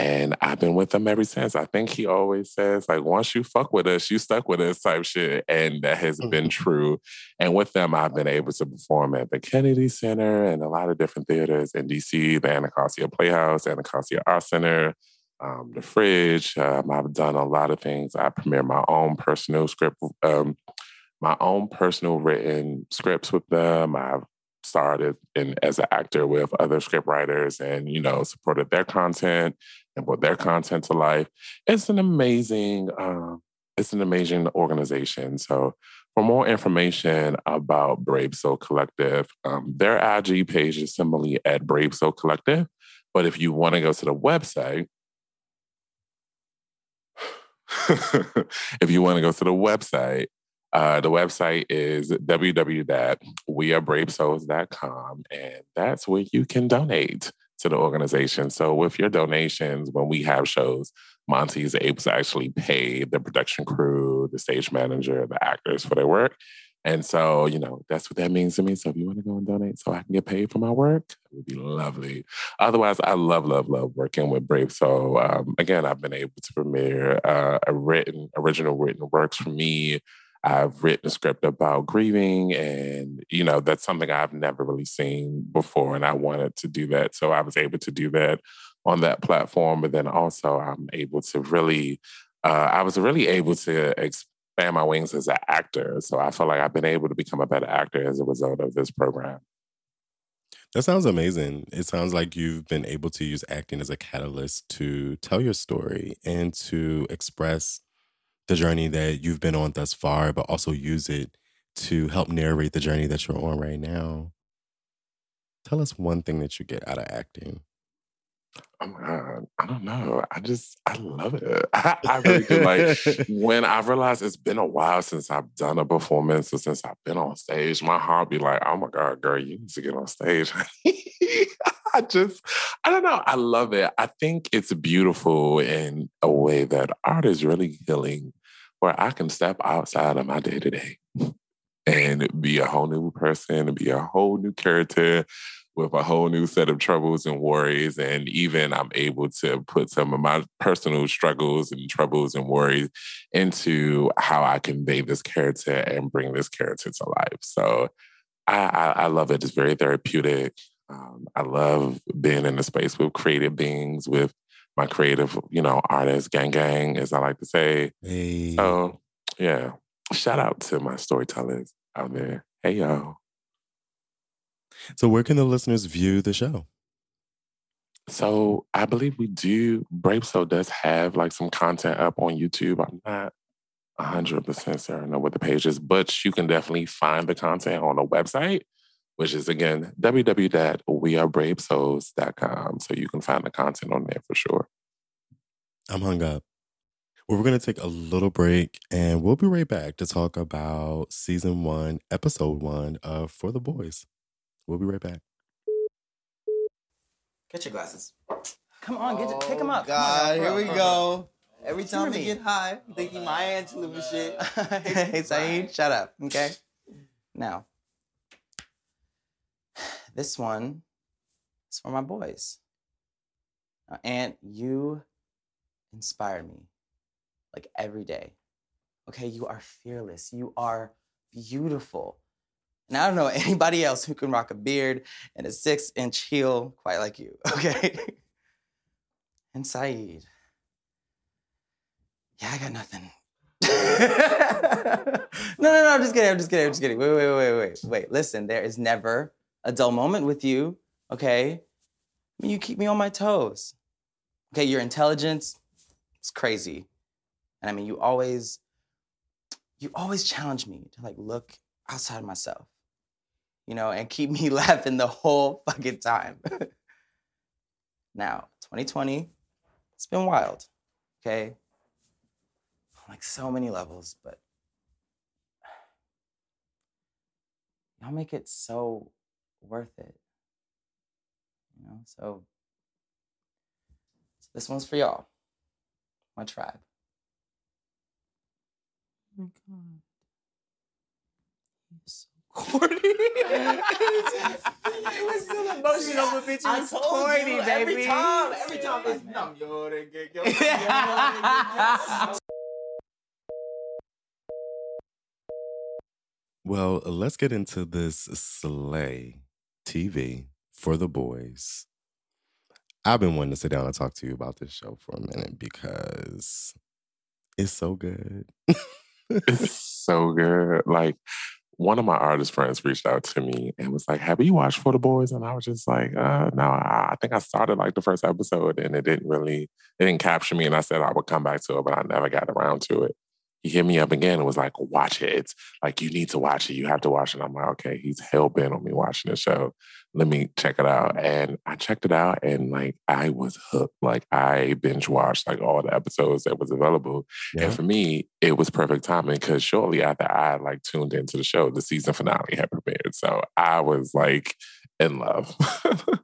and I've been with him ever since. I think he always says, like, once you fuck with us, you stuck with us type shit. And that has been true. And with them, I've been able to perform at the Kennedy Center and a lot of different theaters in DC, the Anacostia Playhouse, Anacostia Art Center, um, the Fridge. Um, I've done a lot of things. I premiere my own personal script, um, my own personal written scripts with them. I've started in as an actor with other script writers and you know supported their content and brought their content to life. It's an amazing um, it's an amazing organization. So for more information about brave soul collective um, their ig page is similarly at brave soul collective. But if you want to go to the website [LAUGHS] if you want to go to the website uh, the website is www.wearebravesouls.com, and that's where you can donate to the organization. So, with your donations, when we have shows, Monte is able to actually pay the production crew, the stage manager, the actors for their work. And so, you know, that's what that means to me. So if you want to go and donate so I can get paid for my work, it would be lovely. Otherwise, I love, love, love working with Brave. So um, again, I've been able to premiere uh, a written, original written works for me I've written a script about grieving, and you know that's something I've never really seen before, and I wanted to do that, so I was able to do that on that platform. But then also, I'm able to really, uh, I was really able to expand my wings as an actor. So I feel like I've been able to become a better actor as a result of this program. That sounds amazing. It sounds like you've been able to use acting as a catalyst to tell your story and to express the journey that you've been on thus far, but also use it to help narrate the journey that you're on right now. Tell us one thing that you get out of acting. Oh my God. I don't know. I just, I love it. [LAUGHS] I, I [LAUGHS] really do. Like when I realized it's been a while since I've done a performance or since I've been on stage, my heart be like, oh my God, girl, you need to get on stage. [LAUGHS] I just, I don't know. I love it. I think it's beautiful in a way that art is really healing where I can step outside of my day to day and be a whole new person and be a whole new character with a whole new set of troubles and worries. And even I'm able to put some of my personal struggles and troubles and worries into how I convey this character and bring this character to life. So I, I, I love it. It's very therapeutic. Um, I love being in a space with creative beings, with my creative, you know, artist gang gang, as I like to say. Hey. So yeah, shout out to my storytellers out there. Hey y'all. So where can the listeners view the show? So I believe we do. Brave Soul does have like some content up on YouTube. I'm not hundred percent certain of what the page is, but you can definitely find the content on the website, which is again www.wearebravesouls.com. So you can find the content on there for sure. I'm hung up. Well, we're going to take a little break and we'll be right back to talk about season one, episode one of For the Boys. We'll be right back. Get your glasses. Come on, get your, pick them Oh, up. Come on, God, here we uh-uh. go. Every time we get high, I'm thinking my Angelou and shit. real. [LAUGHS] hey, Saeed, shut up, okay? Now, this one is for my boys. Uh, And you inspire me like every day. Okay, you are fearless. You are beautiful. And I don't know [LAUGHS] anybody else who can rock a beard and a six inch heel quite like you. [LAUGHS] Okay. and Saeed. Yeah, I got nothing. [LAUGHS] no, no, no, I'm just kidding. I'm just kidding. I'm just kidding. Wait, wait, wait, wait, wait. Listen, there is never a dull moment with you. Okay. I mean, you keep me on my toes. Okay, your intelligence is crazy. And I mean, you always, you always challenge me to like look outside of myself, you know, and keep [LAUGHS] me laughing the whole fucking time. [LAUGHS] now, 2020, it's been wild, okay? Like so many levels, but [SIGHS] y'all make it so worth it. You know, so, so this one's for y'all, my tribe. Oh my god. He's so [LAUGHS] corny. [LAUGHS] it was still emotional, but bitch, it I was told corny, you, baby. every time, every time it's no. [LAUGHS] Well, let's get into this Slay TV for the boys. I've been wanting to sit down and talk to you about this show for a minute because it's so good. It's [LAUGHS] so good. Like one of my artist friends reached out to me and was like, "Have you watched For the Boys?" And I was just like, uh, "No, I, I think I started like the first episode and it didn't really, it didn't capture me." And I said I would come back to it, but I never got around to it. He hit me up again and was like, "Watch it. It's like you need to watch it. You have to watch it." I'm like, "Okay." He's hell bent on me watching the show. Let me check it out. And I checked it out and like I was hooked. Like I binge watched like all the episodes that was available. Yeah. And for me, it was perfect timing because shortly after I like tuned into the show, the season finale [LAUGHS] had premiered. So I was like in love. [LAUGHS]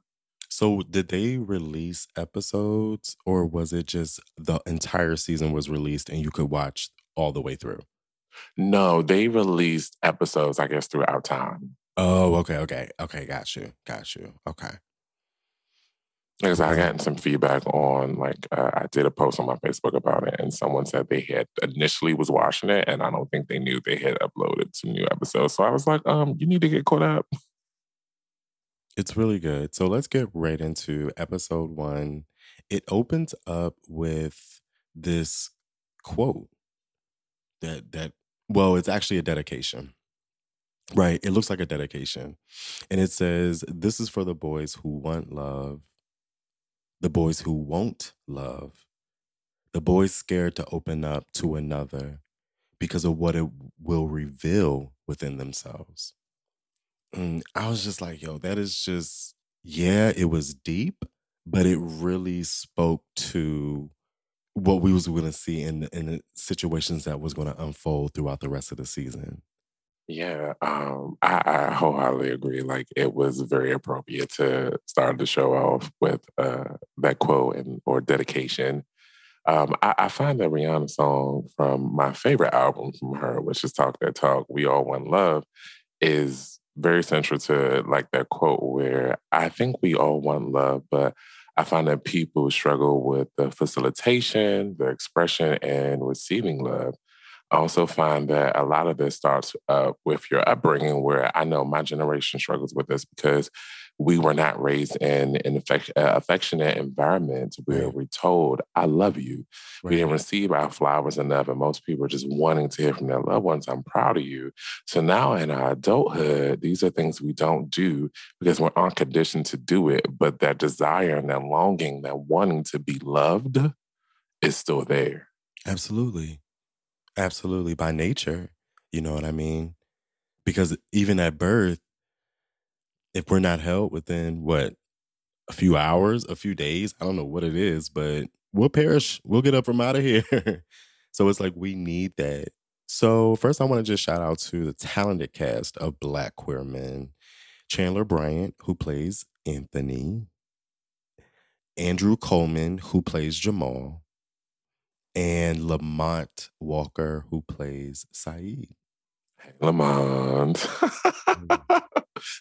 So, did they release episodes or was it just the entire season was released and you could watch all the way through? no, they released episodes, I guess, throughout time. Oh, okay, okay, okay. Got you, got you. Okay. Because I gotten some feedback on, like, uh, I did a post on my Facebook about it, and someone said they had initially was watching it, and I don't think they knew they had uploaded some new episodes. So I was like, um, you need to get caught up. [LAUGHS] It's really good. So let's get right into episode one. It opens up with this quote that that well, it's actually a dedication. Right. It looks like a dedication. And it says, This is for the boys who want love, the boys who won't love, the boys scared to open up to another because of what it will reveal within themselves. And I was just like, yo, that is just, yeah, it was deep, but it really spoke to what we was going to see in in the situations that was going to unfold throughout the rest of the season. Yeah, um, I, I wholeheartedly agree. Like it was very appropriate to start the show off with uh, that quote and or dedication. Um, I, I find that Rihanna song from my favorite album from her, which is "Talk That Talk." We all want love, is very central to like that quote where I think we all want love, but I find that people struggle with the facilitation, the expression, and receiving love. I also find that a lot of this starts uh, with your upbringing, where I know my generation struggles with this because we were not raised in an uh, affectionate environment where Right. we're told, I love you. We didn't receive our flowers enough, and most people are just wanting to hear from their loved ones, I'm proud of you. So now in our adulthood, these are things we don't do because we're aren't conditioned to do it, but that desire and that longing, that wanting to be loved is still there. Absolutely. Absolutely. By nature, you know what I mean? Because even at birth, if we're not held within what, a few hours, a few days, I don't know what it is, but we'll perish. We'll get up from out of here. [LAUGHS] so it's like we need that. So first I want to just shout out to the talented cast of Black Queer Men. Chandler Bryant, who plays Anthony, Andrew Coleman, who plays Jamal, and Lamont Walker, who plays Saeed. Lamont. Mm.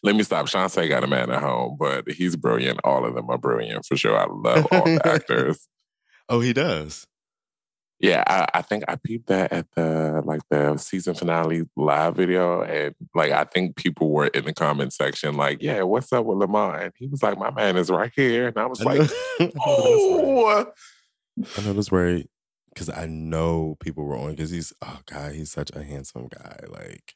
Let me stop. Shantae got a man at home, but he's brilliant. All of them are brilliant for sure. I love all the [LAUGHS] actors. Oh, he does. Yeah, I, I think I peeped that at the like the season finale live video, and like I think people were in the comment section like, "Yeah, what's up with Lamont?" And he was like, "My man is right here," and I was I like, know- [LAUGHS] I know that's right. "Oh, I know that's right. Because I know people were on because he's oh god, he's such a handsome guy. Like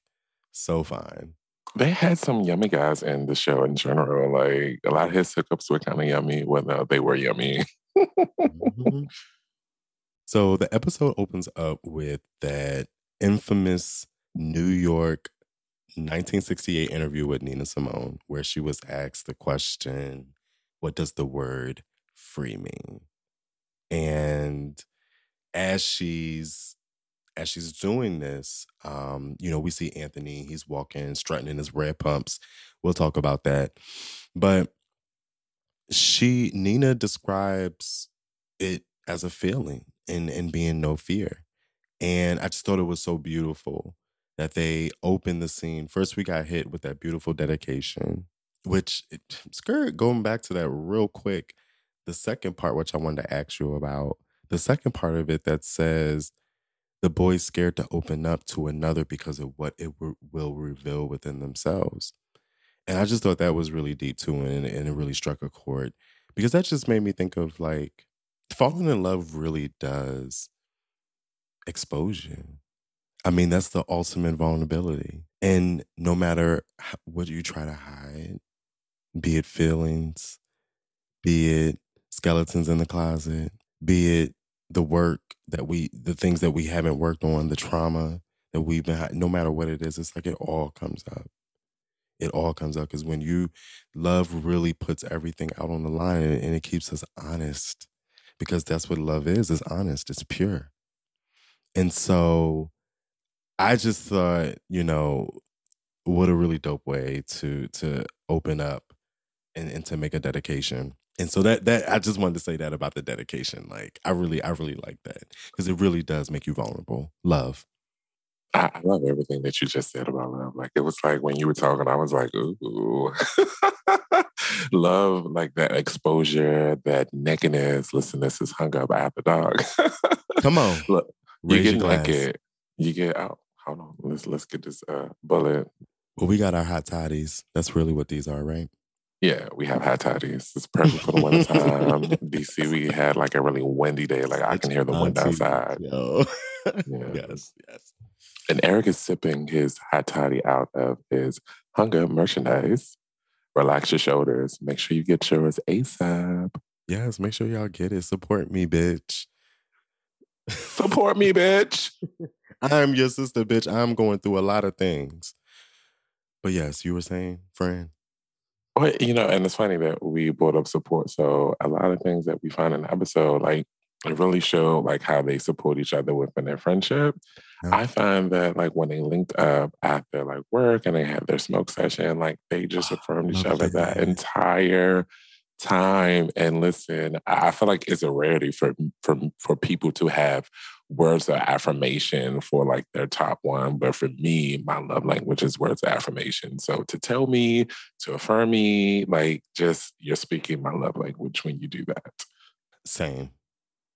so fine. They had some yummy guys in the show in general. Like a lot of his hookups were kind of yummy. Well, no, they were yummy. Mhm. So the episode opens up with that infamous New York 1968 interview with Nina Simone, where she was asked the question, What does the word free mean? And as she's as she's doing this, um, you know, we see Anthony, he's walking, strutting in his red pumps. We'll talk about that. But she Nina describes it as a feeling and and being no fear. And I just thought it was so beautiful that they opened the scene. First, we got hit with that beautiful dedication, which [SNIFFS] skirt going back to that real quick. The second part, which I wanted to ask you about, the second part of it that says the boy's scared to open up to another because of what it w- will reveal within themselves. And I just thought that was really deep too, and, and it really struck a chord because that just made me think of like falling in love really does expose you. I mean, that's the ultimate vulnerability. And no matter what you try to hide, be it feelings, be it skeletons in the closet, be it the work that we, the things that we haven't worked on, the trauma that we've been, no matter what it is, it's like it all comes up. It all comes up because when you love really puts everything out on the line and, and it keeps us honest because that's what love is, it's honest, it's pure. And so I just thought, you know, what a really dope way to to open up and, and to make a dedication. And so that that I just wanted to say that about the dedication. Like I really, I really like that. Because it really does make you vulnerable. Love. I, love everything that you just said about love. Like it was like when you were talking, I was like, ooh. [LAUGHS] love, like that exposure, that nakedness. Listen, this is hung up after dog. Come on. [LAUGHS] Look, you Raise your get glass. naked. You get out. Hold on. Let's let's get this uh bullet. Well, we got our hot toddies. That's really what these are, right? Yeah, we have hot toddies. It's perfect for the winter time. [LAUGHS] DC, we had like a really windy day. Like I can hear the wind outside. Yo. [LAUGHS] Yeah. Yes, yes. And Eric is sipping his hot toddy out of his hunger merchandise. Relax your shoulders. Make sure you get yours ASAP. Yes, make sure y'all get it. Support me, bitch. Support me, bitch. [LAUGHS] I'm your sister, bitch. I'm going through a lot of things. But yes, you were saying, friend. But you know, and it's funny that we brought up support. So a lot of things that we find in the episode, like it really show like how they support each other within their friendship. Yeah. I find that like when they linked up after like work and they had their smoke session, like they just ah, affirmed each other that entire time. And listen, I I feel like it's a rarity for for for people to have words of affirmation for like their top one. But for me, my love language is words of affirmation. So to tell me, to affirm me, like just you're speaking my love language when you do that. Same.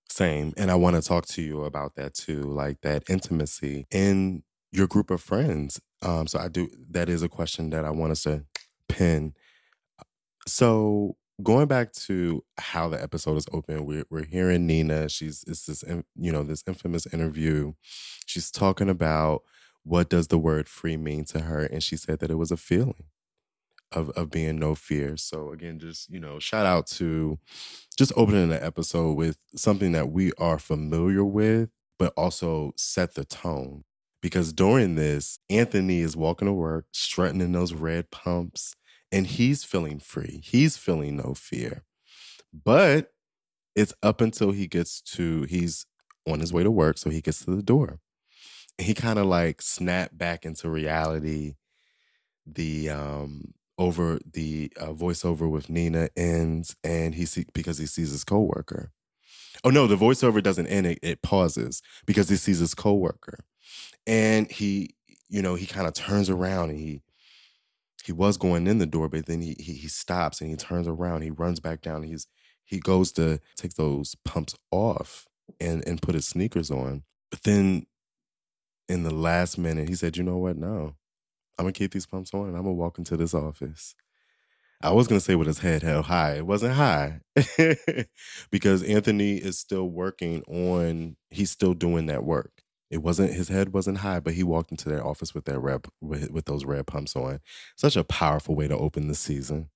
Same. And I want to talk to you about that too, like that intimacy in your group of friends. Um, so I do that is a question that I want us to pin. So going back to how the episode is open, we're we're hearing Nina. She's it's this you know this infamous interview. She's talking about what does the word free mean to her, and she said that it was a feeling of of being no fear. So again, just you know, shout out to just opening the episode with something that we are familiar with, but also set the tone. Because during this, Anthony is walking to work, strutting in those red pumps, and he's feeling free. He's feeling no fear. But it's up until he gets to he's on his way to work, so he gets to the door. And he kind of like snapped back into reality. The um over the uh, voiceover with Nina ends, and he see because he sees his coworker. Oh no, the voiceover doesn't end; it, it pauses because he sees his coworker, and he, you know, he kind of turns around and he he was going in the door, but then he, he he stops and he turns around. He runs back down. He's he goes to take those pumps off and and put his sneakers on. But then in the last minute, he said, "You know what? No, I'm gonna keep these pumps on and I'm gonna walk into this office." I was gonna say with his head held high. It wasn't high [LAUGHS] because Anthony is still working on. He's still doing that work. It wasn't his head wasn't high, but he walked into that office with that red with, with those red pumps on. Such a powerful way to open the season.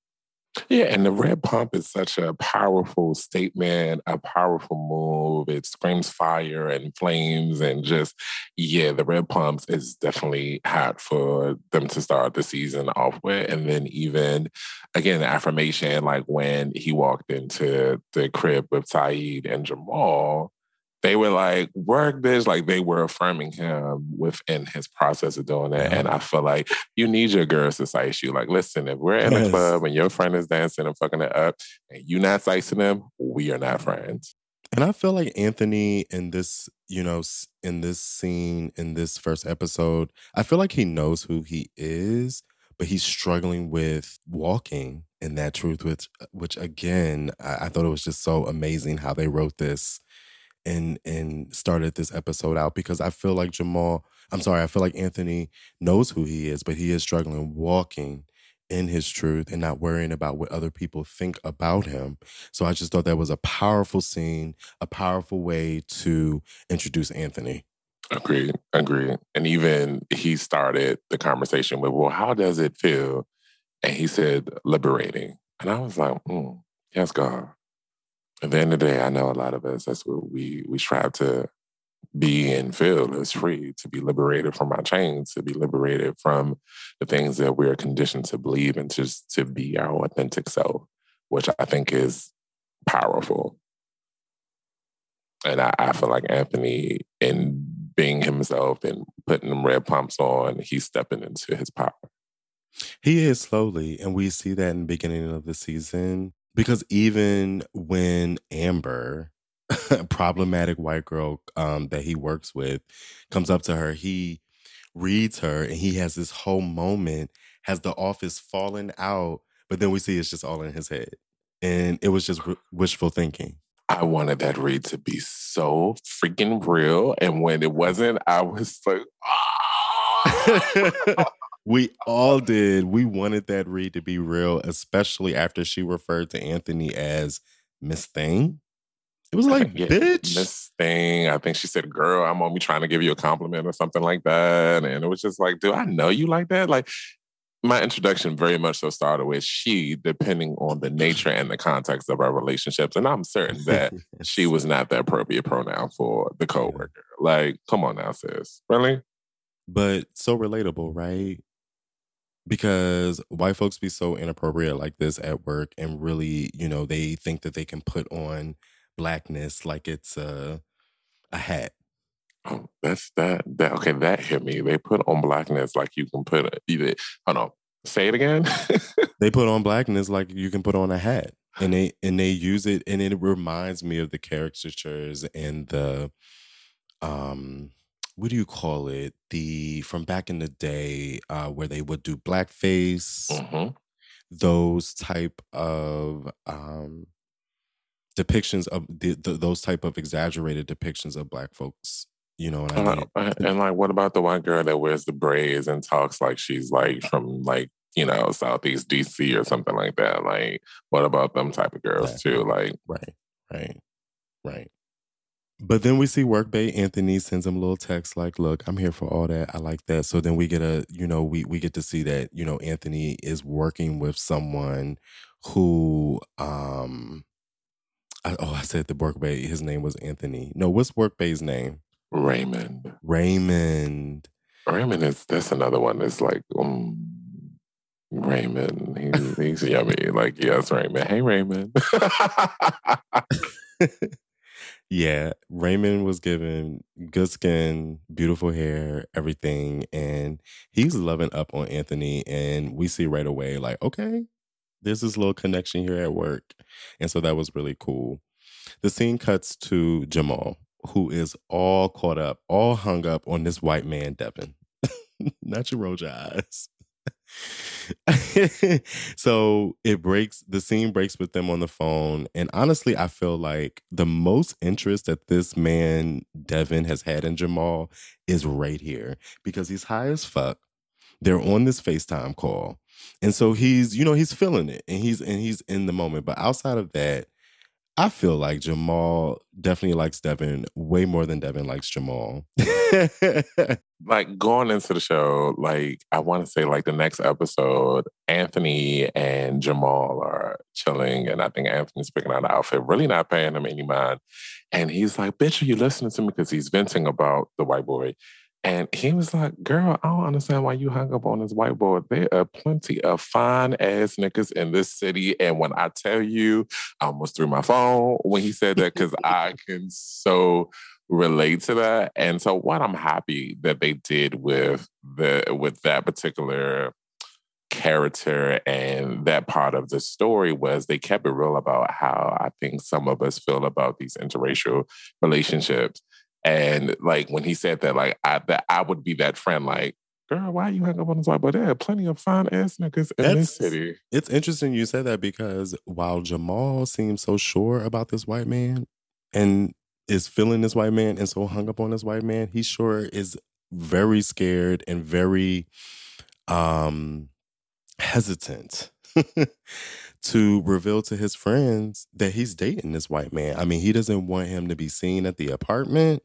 Yeah, and the red pump is such a powerful statement, a powerful move. It screams fire and flames, and just yeah, the red pumps is definitely hot for them to start the season off with. And then even again, the affirmation, like when he walked into the crib with Saeed and Jamal, they were like, work bitch. Like they were affirming him within his process of doing that. Yeah. And I feel like you need your girls to size you. Like, listen, if we're in Yes. a club and your friend is dancing and fucking it up and you not sizing them, we are not friends. And I feel like Anthony in this, you know, in this scene, in this first episode, I feel like he knows who he is, but he's struggling with walking in that truth, which, uh, which again, I, I thought it was just so amazing how they wrote this and and started this episode out because I feel like Jamal, I'm sorry, I feel like Anthony knows who he is, but he is struggling walking in his truth and not worrying about what other people think about him. So I just thought that was a powerful scene, a powerful way to introduce Anthony. Agreed. Agreed. And even he started the conversation with, well, how does it feel? And he said, liberating. And I was like, mm, yes, God. At the end of the day, I know a lot of us, that's what we we strive to be and feel is free, to be liberated from our chains, to be liberated from the things that we are conditioned to believe and just to be our authentic self, which I think is powerful. And I, I feel like Anthony, in being himself and putting them red pumps on, he's stepping into his power. He is slowly, and we see that in the beginning of the season. Because even when Amber, a [LAUGHS] problematic white girl um, that he works with, comes up to her, he reads her and he has this whole moment, has the office fallen out, but then we see it's just all in his head. And it was just w- wishful thinking. I wanted that read to be so freaking real. And when it wasn't, I was like, [LAUGHS] ah! We all did. We wanted that read to be real, especially after she referred to Anthony as Miss Thing. It was like, Yeah, bitch. Miss Thing. I think she said, girl, I'm only trying to give you a compliment or something like that. And it was just like, do I know you like that? Like, my introduction very much so started with she, depending on the nature and the context of our relationships. And I'm certain that [LAUGHS] she was not the appropriate pronoun for the coworker. Like, come on now, sis. Really? but so relatable, right? Because white folks be so inappropriate like this at work and really, you know, they think that they can put on blackness like it's a a hat. Oh, that's that. That okay. That hit me. They put on blackness like you can put either. Hold on. Say it again. [LAUGHS] They put on blackness like you can put on a hat. And they and they use it and it reminds me of the caricatures and the um what do you call it? The from back in the day uh where they would do blackface. Mhm. those type of um depictions of the, the, those type of exaggerated depictions of black folks you know what i mean Uh, and like, what about the white girl that wears the braids and talks like she's like from like you know Southeast DC or something like that? Like, what about them type of girls Right. too? Like, right right right but then we see workbay anthony sends him a little text like look i'm here for all that i like that so then we get a you know we we get to see that you know anthony is working with someone who um I, oh i said the workbay his name was anthony no what's workbay's name Raymond. raymond Raymond is that's another one It's like, um, Raymond, he's, he's yummy. Like, yes, Raymond. Hey, Raymond. [LAUGHS] [LAUGHS] [LAUGHS] yeah, Raymond was given good skin, beautiful hair, everything, and he's loving up on Anthony. And we see right away, like, okay, there's this little connection here at work, and so that was really cool. The scene cuts to Jamal, who is all caught up, all hung up on this white man, Devin. [LAUGHS] Not your eyes. [LAUGHS] so it breaks the scene breaks with them on the phone and honestly i feel like the most interest that this man devin has had in jamal is right here because he's high as fuck. They're on this facetime call and so he's you know he's feeling it and he's and he's in the moment but outside of that I feel like Jamal definitely likes Devin way more than Devin likes Jamal. [LAUGHS] like going into the show, like I want to say, like the next episode, Anthony and Jamal are chilling, and I think Anthony's picking out an outfit, really not paying him any mind. And he's like, "Bitch, are you listening to me?" Because he's venting about the white boy. And he was like, Girl, I don't understand why you hung up on this whiteboard. There are plenty of fine ass niggas in this city. And when I tell you, I almost threw my phone when he said that because I can so relate to that. And so what I'm happy that they did with the with that particular character and that part of the story was they kept it real about how I think some of us feel about these interracial relationships. And like when he said that, like I that I would be that friend, like, girl, why you hang up on this white boy? There are plenty of fine ass niggas in this city. It's interesting you said that because while Jamal seems so sure about this white man and is feeling this white man and so hung up on this white man, he sure is very scared and very um hesitant [LAUGHS] to reveal to his friends that he's dating this white man. I mean, he doesn't want him to be seen at the apartment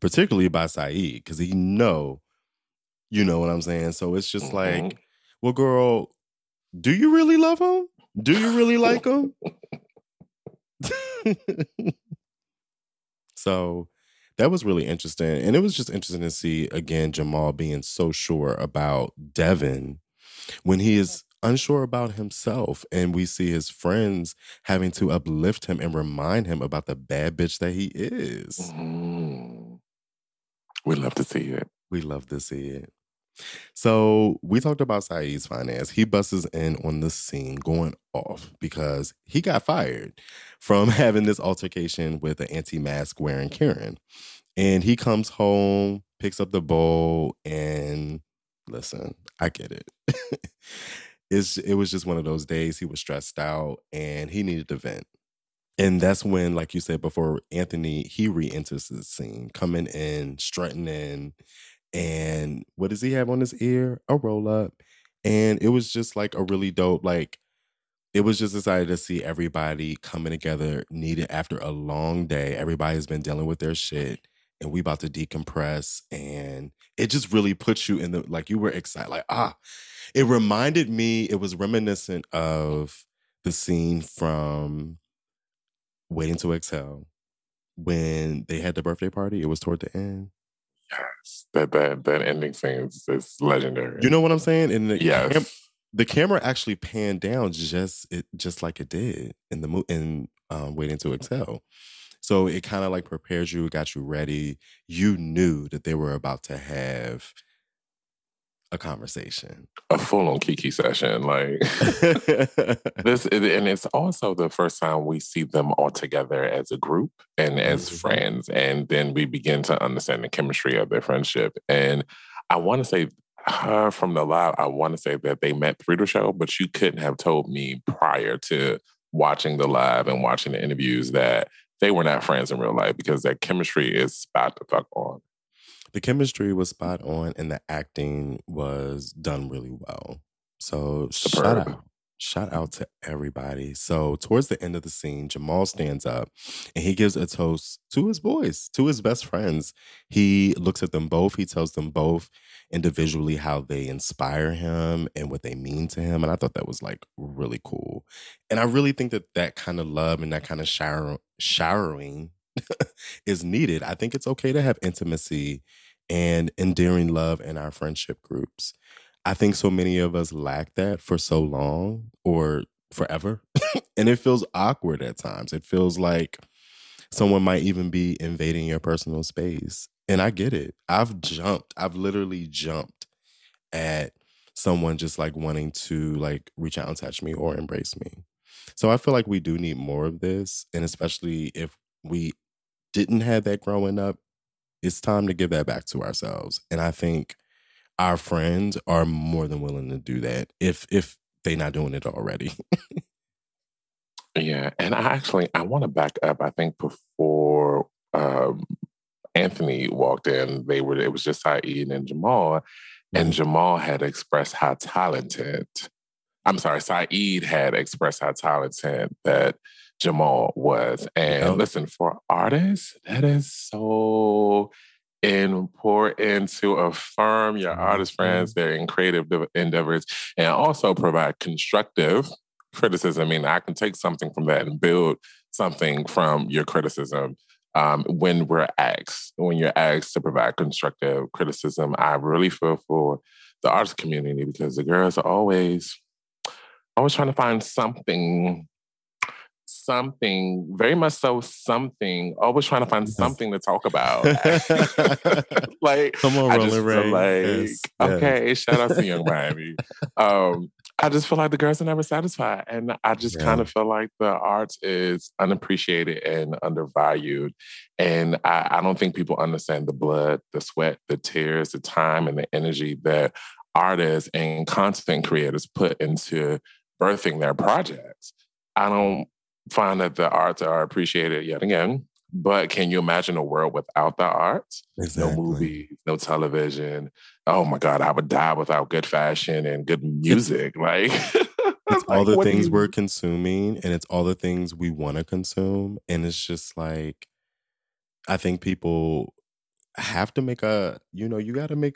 particularly by Saeed, because he know, you know what I'm saying. So it's just mm-hmm. like, well, girl, do you really love him? Do you really like him? [LAUGHS] so that was really interesting. And it was just interesting to see again Jamal being so sure about Devin when he is unsure about himself. And we see his friends having to uplift him and remind him about the bad bitch that he is. Mm-hmm. We love to see it. We love to see it. So we talked about Saeed's finance. He busts in on the scene going off because he got fired from [LAUGHS] having this altercation with an anti-mask wearing Karen. And he comes home, picks up the bowl, and listen, I get it. [LAUGHS] it's it was just one of those days he was stressed out and he needed to vent. And that's when, like you said before, Anthony he re-enters the scene, coming in, strutting in, and what does he have on his ear? A roll up, and it was just like a really dope. Like it was just excited to see everybody coming together, needed after a long day. Everybody's been dealing with their shit, and we about to decompress, and it just really puts you in the like you were excited, like ah. It reminded me. It was reminiscent of the scene from Waiting to Exhale, when they had the birthday party, it was toward the end. Yes, that that that ending scene is, is legendary. You know what I'm saying? And the yes. Cam- the camera actually panned down just it just like it did in the mo- in um, Waiting to Exhale. So it kind of like prepares you, got you ready. You knew that they were about to have a conversation. A full on Kiki session. Like [LAUGHS] [LAUGHS] this and it's also the first time we see them all together as a group and as mm-hmm. friends. And then we begin to understand the chemistry of their friendship. And I want to say her from the live, I want to say that they met through the show, but you couldn't have told me prior to watching the live and watching the interviews that they were not friends in real life because that chemistry is spot the fuck on the chemistry was spot on and the acting was done really well. So Superb. shout out. Shout out to everybody. So, towards the end of the scene, Jamal stands up and he gives a toast to his boys, to his best friends. He looks at them both. He tells them both individually how they inspire him and what they mean to him. And I thought that was like really cool. And I really think that that kind of love and that kind of shower, showering [LAUGHS] is needed. I think it's okay to have intimacy and endearing love in our friendship groups. I think so many of us lack that for so long or forever. [COUGHS] and it feels awkward at times. It feels like someone might even be invading your personal space. And I get it. I've jumped. I've literally jumped at someone just like wanting to like reach out and touch me or embrace me. So I feel like we do need more of this. And especially if we didn't have that growing up, it's time to give that back to ourselves. And I think our friends are more than willing to do that if if they're not doing it already. [LAUGHS] Yeah, and I actually I want to back up. I think before um, Anthony walked in, they were it was just Saeed and Jamal, and Jamal had expressed how talented. I'm sorry, Saeed had expressed how talented that Jamal was. And listen, for artists, that is so important to affirm your artist friends, their in creative endeavors, and also provide constructive criticism. I mean, I can take something from that and build something from your criticism. Um, when we're asked, when you're asked to provide constructive criticism, I really feel for the arts community because the girls are always, always trying to find something, something, very much so something, always trying to find Yes. something to talk about. [LAUGHS] like, Come on, I just feel like, Yes, yes. okay, shout out to Young [LAUGHS] Miami. Um, I just feel like the girls are never satisfied. And I just kind of feel like the arts is unappreciated and undervalued. And I, I don't think people understand the blood, the sweat, the tears, the time, and the energy that artists and content creators put into birthing their projects. I don't find that the arts are appreciated yet again. But can you imagine a world without the arts? Exactly. no movies, no television. Oh my God, I would die without good fashion and good music. [LAUGHS] like It's [LAUGHS] all like, the things you- we're consuming and it's all the things we want to consume. And it's just like, I think people have to make a, you know, you got to make,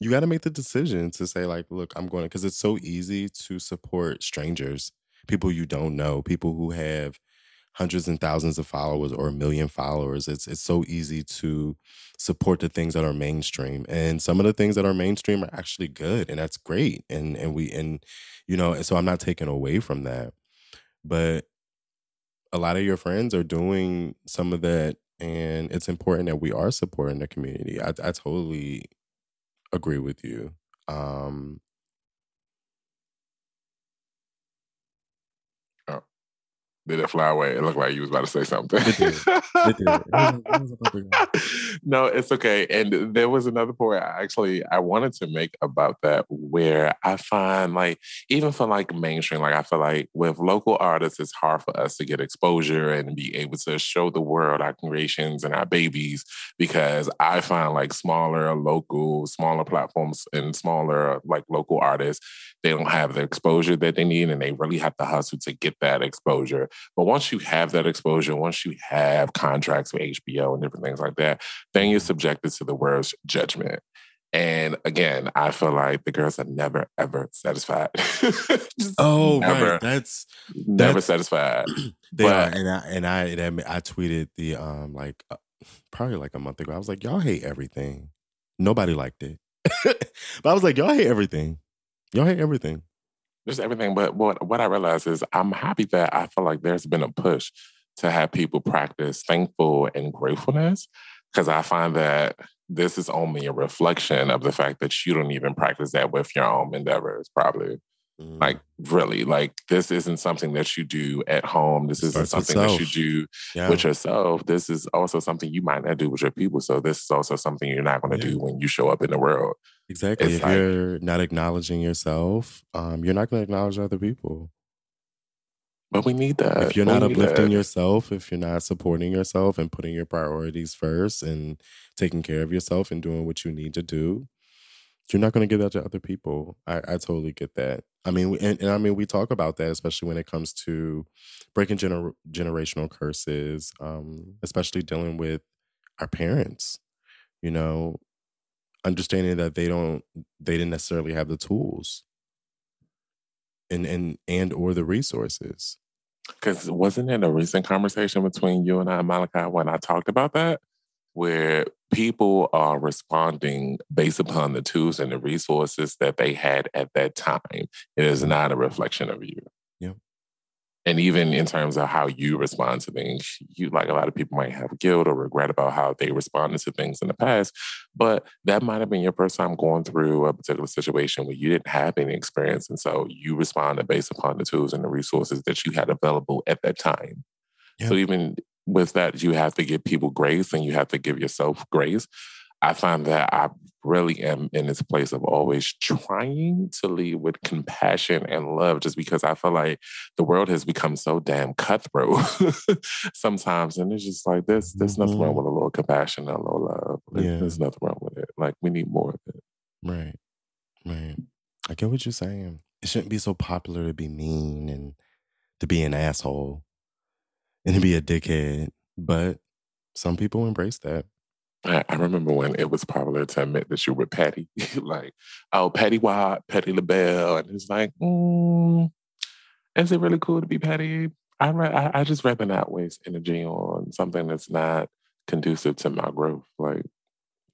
you got to make the decision to say, like, look, I'm going to, because it's so easy to support strangers, people you don't know, people who have hundreds and thousands of followers or a million followers. It's it's so easy to support the things that are mainstream. And some of the things that are mainstream are actually good and that's great. And and we and you know, so I'm not taking away from that. But a lot of your friends are doing some of that and it's important that we are supporting the community. I I totally agree with you. Um Did it fly away? It looked like you was about to say something. It did. It did. It was- was about to go. no, it's okay. And there was another point I actually I wanted to make about that where I find like even for like mainstream, like I feel like with local artists, it's hard for us to get exposure and be able to show the world our creations and our babies because I find like smaller local, smaller platforms and smaller like local artists, they don't have the exposure that they need and they really have to hustle to get that exposure. But once you have that exposure, once you have contracts with HBO and different things like that, then you're subjected to the world's judgment. And again, I feel like the girls are never ever satisfied. [LAUGHS] Oh, never, right. That's never that's- satisfied. [CLEARS THROAT] They But- are, and I and I and I tweeted the um like uh, probably like a month ago. I was like, y'all hate everything. Nobody liked it, [LAUGHS] but I was like, y'all hate everything. Y'all hate everything. Just everything. But what what I realize is I'm happy that I feel like there's been a push to have people practice thankful and gratefulness. Because I find that this is only a reflection of the fact that you don't even practice that with your own endeavors, probably. Mm. Like really, like this isn't something that you do at home. This isn't something that you do yeah. with yourself. This is also something you might not do with your people. So this is also something you're not going to Yeah. do when you show up in the world. Exactly. it's If like- you're not acknowledging yourself, um, you're not going to acknowledge other people. But we need that. if you're We not uplifting that. yourself, if you're not supporting yourself and putting your priorities first and taking care of yourself and doing what you need to do, you're not going to give that to other people. I, I totally get that. I mean, and, and I mean, we talk about that, especially when it comes to breaking gener- generational curses, um, especially dealing with our parents. You know, understanding that they don't, they didn't necessarily have the tools, and and and or the resources. Because wasn't it a recent conversation between you and I, Malachi, when I talked about that? where people are responding based upon the tools and the resources that they had at that time. It is not a reflection of you. Yep. And even in terms of how you respond to things, you like a lot of people might have guilt or regret about how they responded to things in the past, but that might have been your first time going through a particular situation where you didn't have any experience. And so you responded based upon the tools and the resources that you had available at that time. So even with that, you have to give people grace and you have to give yourself grace. I find that I really am in this place of always trying to lead with compassion and love just because I feel like the world has become so damn cutthroat [LAUGHS] sometimes. And it's just like, there's, there's nothing wrong Mhm. with a little compassion and a little love. Yeah. There's nothing wrong with it. Like, we need more of it. Right. Right. I get what you're saying. It shouldn't be so popular to be mean and to be an asshole and to be a dickhead. But some people embrace that. I, I remember when it was popular to admit that you were petty, [LAUGHS] like, oh, Petty Wap, Petty LaBelle. And it's like, mm, is it really cool to be petty? I, re- I, I just rather not waste energy on something that's not conducive to my growth. Like,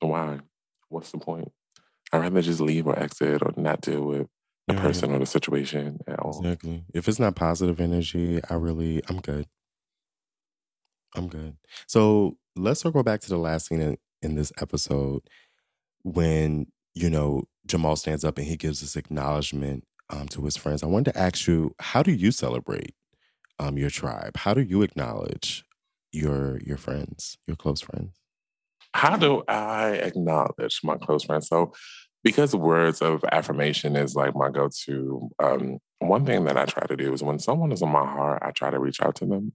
why? What's the point? I'd rather just leave or exit or not deal with the Yeah, person or the situation at all. Exactly. If it's not positive energy, I really, I'm good. I'm good. So let's circle back to the last scene in, in this episode when, you know, Jamal stands up and he gives this acknowledgement um, to his friends. I wanted to ask you, how do you celebrate um, your tribe? How do you acknowledge your your friends, your close friends? how do I acknowledge my close friends? So, because words of affirmation is like my go to, um, one thing that I try to do is when someone is on my heart, I try to reach out to them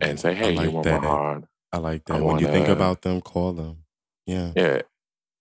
and say, hey, like you on that. my heart. I like I that. when you think about them, call them. Yeah. Yeah.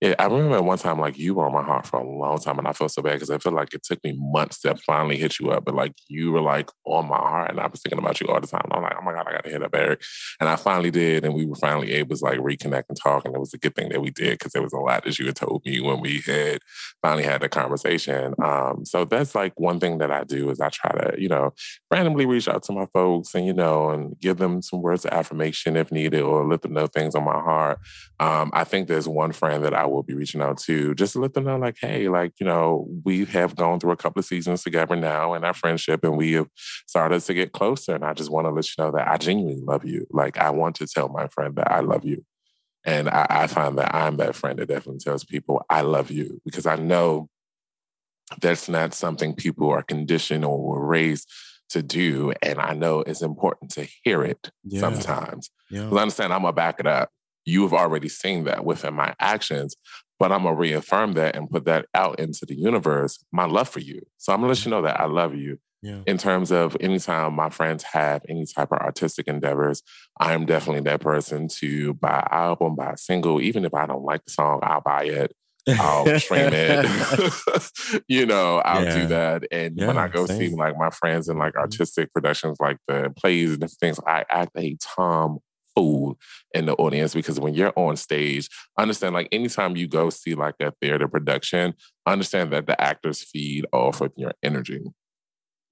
Yeah, I remember at one time, like you were on my heart for a long time, and I felt so bad because I feel like it took me months to finally hit you up. But like you were like on my heart, and I was thinking about you all the time. And I'm like, oh my god, I gotta hit up Eric, and I finally did, and we were finally able to like reconnect and talk, and it was a good thing that we did because there was a lot that you had told me when we had finally had the conversation. Um, so that's like one thing that I do is I try to, you know, randomly reach out to my folks and you know, and give them some words of affirmation if needed, or let them know things on my heart. Um, I think there's one friend that I will be reaching out to just to let them know, like, hey, like, you know, we have gone through a couple of seasons together now in our friendship and we have started to get closer. And I just want to let you know that I genuinely love you. Like, I want to tell my friend that I love you. And I, I find that I'm that friend that definitely tells people I love you because I know that's not something people are conditioned or were raised to do. And I know it's important to hear it Yeah. sometimes. Yeah. Because I understand I'm gonna back it up. You have already seen that within my actions, but I'm gonna reaffirm that and put that out into the universe, my love for you. So I'm gonna let you know that I love you. Yeah. In terms of anytime my friends have any type of artistic endeavors, I'm definitely that person to buy an album, buy a single. Even if I don't like the song, I'll buy it. I'll stream it. [LAUGHS] [LAUGHS] you know, I'll Yeah. do that. And when I go see like my friends in like Mhm. artistic productions, like the plays and different things, I act a tom fool in the audience because when you're on stage, understand like anytime you go see like a theater production, understand that the actors feed off of your energy.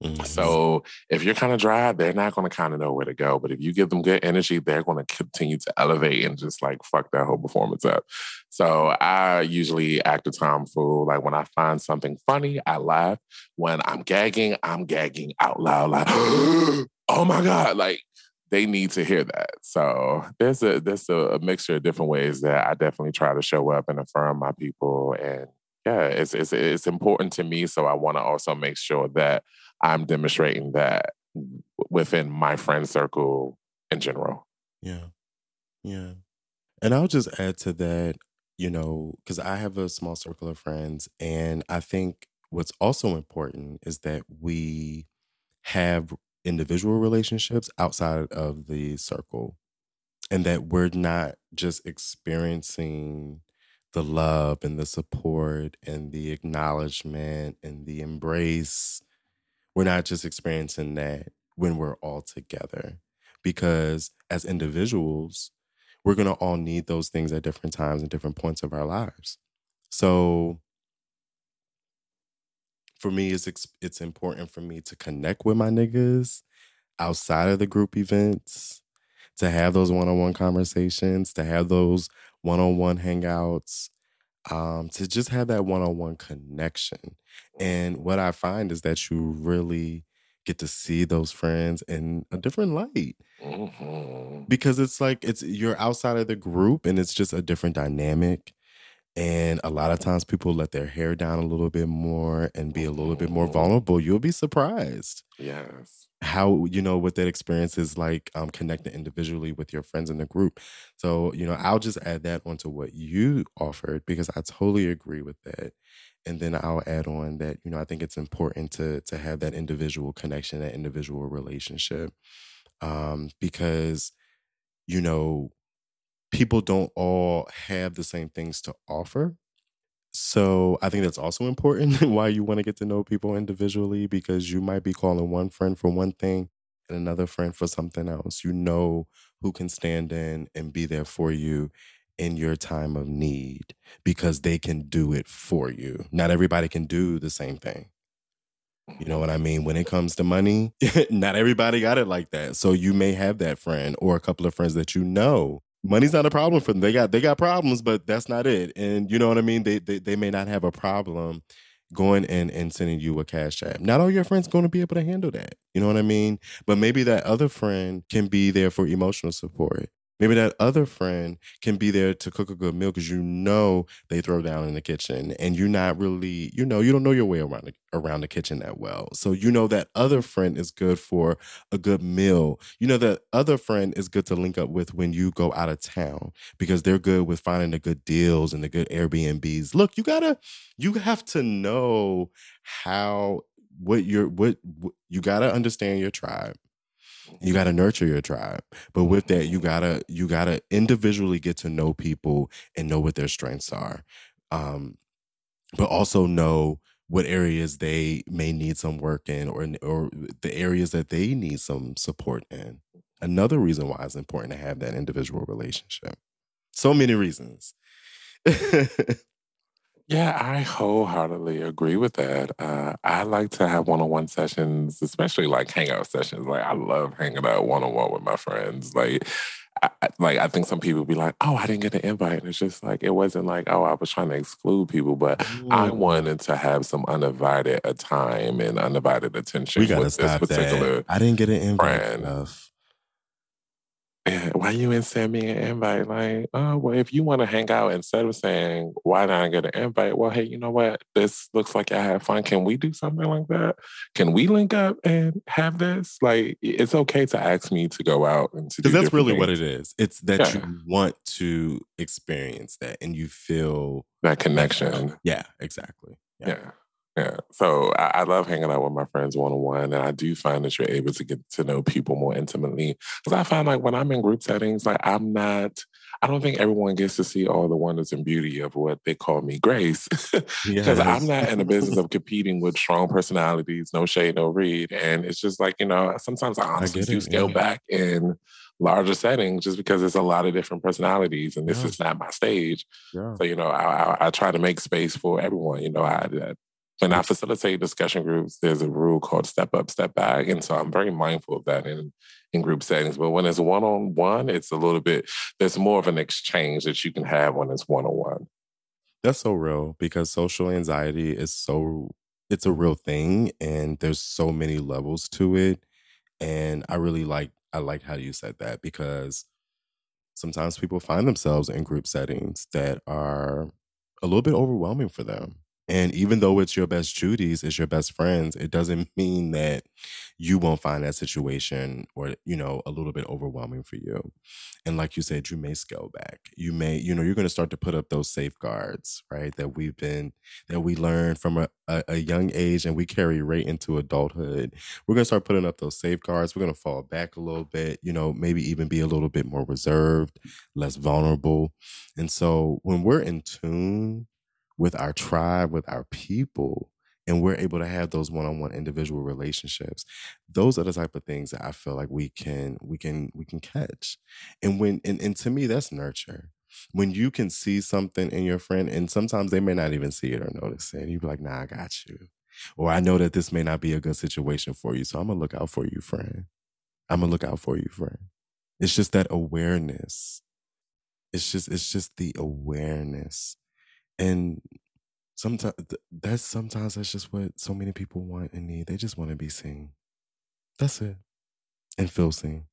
Mhm. So if you're kind of dry, they're not going to kind of know where to go. But if you give them good energy, they're going to continue to elevate and just like fuck that whole performance up. So I usually act a time tomfool. Like when I find something funny, I laugh. When I'm gagging, I'm gagging out loud, like, [GASPS] oh my God. Like they need to hear that. So there's a there's a, a mixture of different ways that I definitely try to show up and affirm my people. And yeah, it's it's it's important to me. So I want to also make sure that I'm demonstrating that within my friend circle in general. Yeah. Yeah. And I'll just add to that, you know, because I have a small circle of friends. And I think what's also important is that we have individual relationships outside of the circle and that we're not just experiencing the love and the support and the acknowledgement and the embrace. We're not just experiencing that when we're all together because as individuals, we're going to all need those things at different times and different points of our lives. So for me, it's it's important for me to connect with my niggas outside of the group events to have those one-on-one conversations, to have those one-on-one hangouts, um, to just have that one-on-one connection. And what I find is that you really get to see those friends in a different light Mhm. because it's like it's you're outside of the group and it's just a different dynamic and a lot of times people let their hair down a little bit more and be a little bit more Mhm. vulnerable you'll be surprised Yes. how you know what that experience is like um connecting individually with your friends in the group so you know i'll just add that onto what you offered because i totally agree with that and then i'll add on that you know i think it's important to to have that individual connection that individual relationship um because you know people don't all have the same things to offer so I think that's also important [LAUGHS] why you want to get to know people individually because you might be calling one friend for one thing and another friend for something else. You know who can stand in and be there for you in your time of need because they can do it for you. Not everybody can do the same thing. You know what I mean? When it comes to money, [LAUGHS] not everybody got it like that. So you may have that friend or a couple of friends that you know. Money's not a problem for them. They got they got problems, but that's not it. And you know what I mean? They they, they may not have a problem going in and sending you a cash app. Not all your friends going to be able to handle that. You know what I mean? But maybe that other friend can be there for emotional support. Maybe that other friend can be there to cook a good meal because you know they throw down in the kitchen and you're not really, you know, you don't know your way around the, around the kitchen that well. So you know that other friend is good for a good meal. You know that other friend is good to link up with when you go out of town because they're good with finding the good deals and the good Airbnbs. Look, you gotta, you have to know how what you're what, what you gotta understand your tribe you got to nurture your tribe. But with that you gotta you gotta individually get to know people and know what their strengths are. Um but also know what areas they may need some work in or or the areas that they need some support in. Another reason why it's important to have that individual relationship. So many reasons [LAUGHS] Yeah, I wholeheartedly agree with that. Uh, I like to have one-on-one sessions, especially like hangout sessions. Like I love hanging out one-on-one with my friends. Like, I, I- like I think some people be like, "Oh, I didn't get an invite," and it's just like it wasn't like, "Oh, I was trying to exclude people," but I Mm. wanted to have some uninvited uh, time and undivided attention we gotta with this particular. that i didn't get an invite friend. enough why you didn't send me an invite? Like, oh, well, if you want to hang out instead of saying, why did I get an invite? Well, hey, you know what? This looks like I had fun. Can we do something like that? Can we link up and have this? Like, it's okay to ask me to go out and to because that's really what it is it's that Yeah. you want to experience that and you feel That connection. yeah exactly Yeah. Yeah. So I, I love hanging out with my friends one on one. And I do find that you're able to get to know people more intimately. Because I find like when I'm in group settings, like I'm not, I don't think everyone gets to see all the wonders and beauty of what they call me grace. [LAUGHS] Because I'm not in the business of competing with strong personalities, no shade, no read. And it's just like, you know, sometimes I honestly get do scale yeah. back in larger settings just because there's a lot of different personalities and this Yeah. is not my stage. yeah. So, you know, I, I, I try to make space for everyone. You know, I, I when I facilitate discussion groups, there's a rule called step up, step back. And so I'm very mindful of that in, in group settings. But when it's one on one, it's a little bit, there's more of an exchange that you can have when it's one on one. That's so real because social anxiety is so it's a real thing and there's so many levels to it. And I really like I like how you said that because sometimes people find themselves in group settings that are a little bit overwhelming for them. And even though it's your best Judy's, it's your best friends, it doesn't mean that you won't find that situation or, you know, a little bit overwhelming for you. And like you said, you may scale back. You may, you know, you're going to start to put up those safeguards, right? That we've been, that we learned from a, a, a young age and we carry right into adulthood. We're going to start putting up those safeguards. We're going to fall back a little bit, you know, maybe even be a little bit more reserved, less vulnerable. And so when we're in tune with our tribe, with our people, and we're able to have those one-on-one individual relationships those are the type of things that i feel like we can we can we can catch and when and, and to me that's nurture when you can see something in your friend and sometimes they may not even see it or notice it and you be like nah i got you or i know that this may not be a good situation for you so i'm gonna look out for you friend i'm gonna look out for you friend It's just that awareness. It's just it's just the awareness. And sometimes that's sometimes that's just what so many people want and need. They just want to be seen. That's it. And feel seen.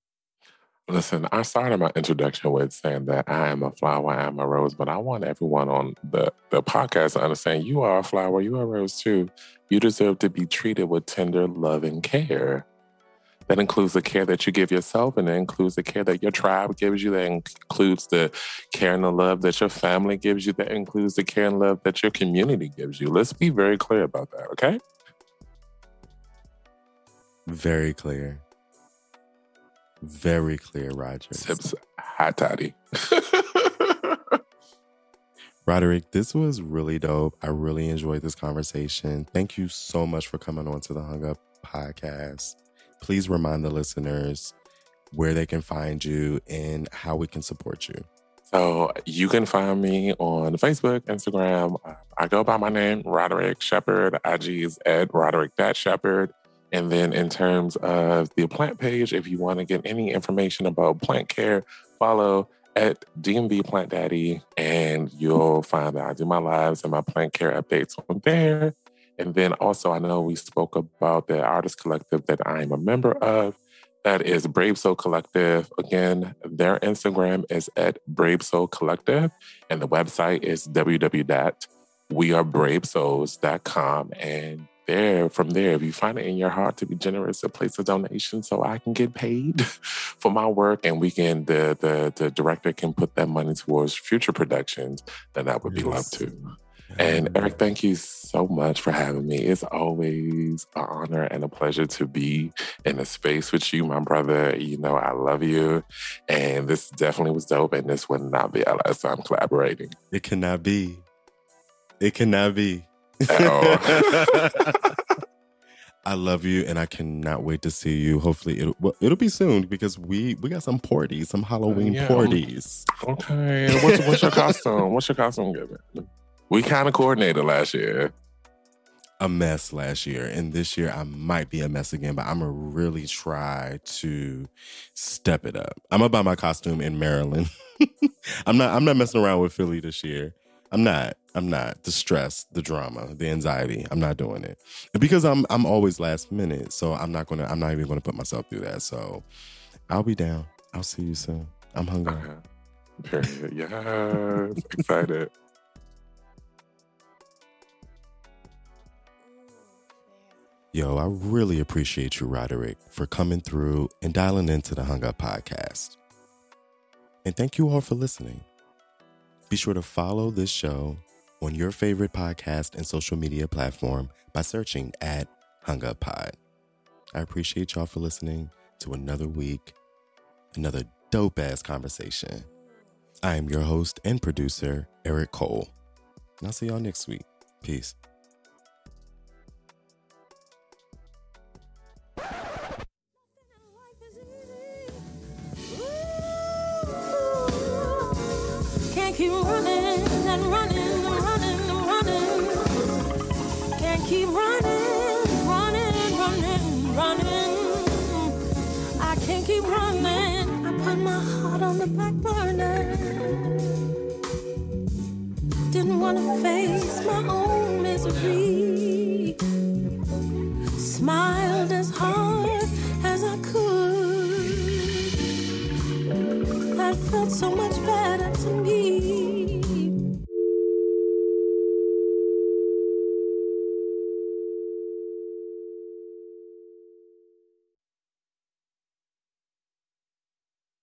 Listen, I started my introduction with saying that I am a flower, I am a rose, but I want everyone on the, the podcast to understand you are a flower, you are a rose too. You deserve to be treated with tender love and care. That includes the care that you give yourself, and it includes the care that your tribe gives you. That includes the care and the love that your family gives you. That includes the care and love that your community gives you. Let's be very clear about that, okay? Very clear. Very clear, Roger. Sips hot toddy. [LAUGHS] Roderick, this was really dope. I really enjoyed this conversation. Thank you so much for coming on to the Hung Up podcast. Please remind the listeners where they can find you and how we can support you. So you can find me on Facebook, Instagram. I go by my name, Roderick Shepherd. IG is at Roderick that Shepherd. And then in terms of the plant page, if you want to get any information about plant care, follow at DMV Plant Daddy, and you'll find that I do my lives and my plant care updates on there. And then also, I know we spoke about the artist collective that I am a member of. That is Brave Soul Collective. Again, their Instagram is at Brave Soul Collective, and the website is www.wearebravesouls.com. And there, from there, if you find it in your heart to be generous, to place a donation so I can get paid [LAUGHS] for my work and we can the the the director can put that money towards future productions, then that would be yes. love too. And mm-hmm. Eric, thank you so much for having me. It's always an honor and a pleasure to be in a space with you, my brother. You know, I love you. And this definitely was dope. And this would not be our last time collaborating. It cannot be. It cannot be. [LAUGHS] I love you, and I cannot wait to see you. Hopefully, it'll well, it'll be soon because we we got some parties, some uh, Halloween yeah. parties. Okay, what's what's your costume? What's your costume giving? We kind of coordinated last year. A mess last year, and this year I might be a mess again. But I'm gonna really try to step it up. I'm gonna buy my costume in Maryland. [LAUGHS] I'm not. I'm not messing around with Philly this year. I'm not. I'm not. The stress, the drama, the anxiety. I'm not doing it because I'm. I'm always last minute, so I'm not gonna. I'm not even gonna put myself through that. So I'll be down. I'll see you soon. I'm hungry. Uh-huh. Period. Yes. Excited. Yo, I really appreciate you, Roderick, for coming through and dialing into the Hung Up podcast. And thank you all for listening. Be sure to follow this show on your favorite podcast and social media platform by searching at Hung Up Pod. I appreciate y'all for listening to another week, another dope ass conversation. I am your host and producer, Eric Cole. And I'll see y'all next week. Peace. Keep running and running and running and running. Can't keep running, running, running, running. I can't keep running. I put my heart on the back burner. Didn't want to face my own misery. Smiled as hard as I could. I felt so much better to me.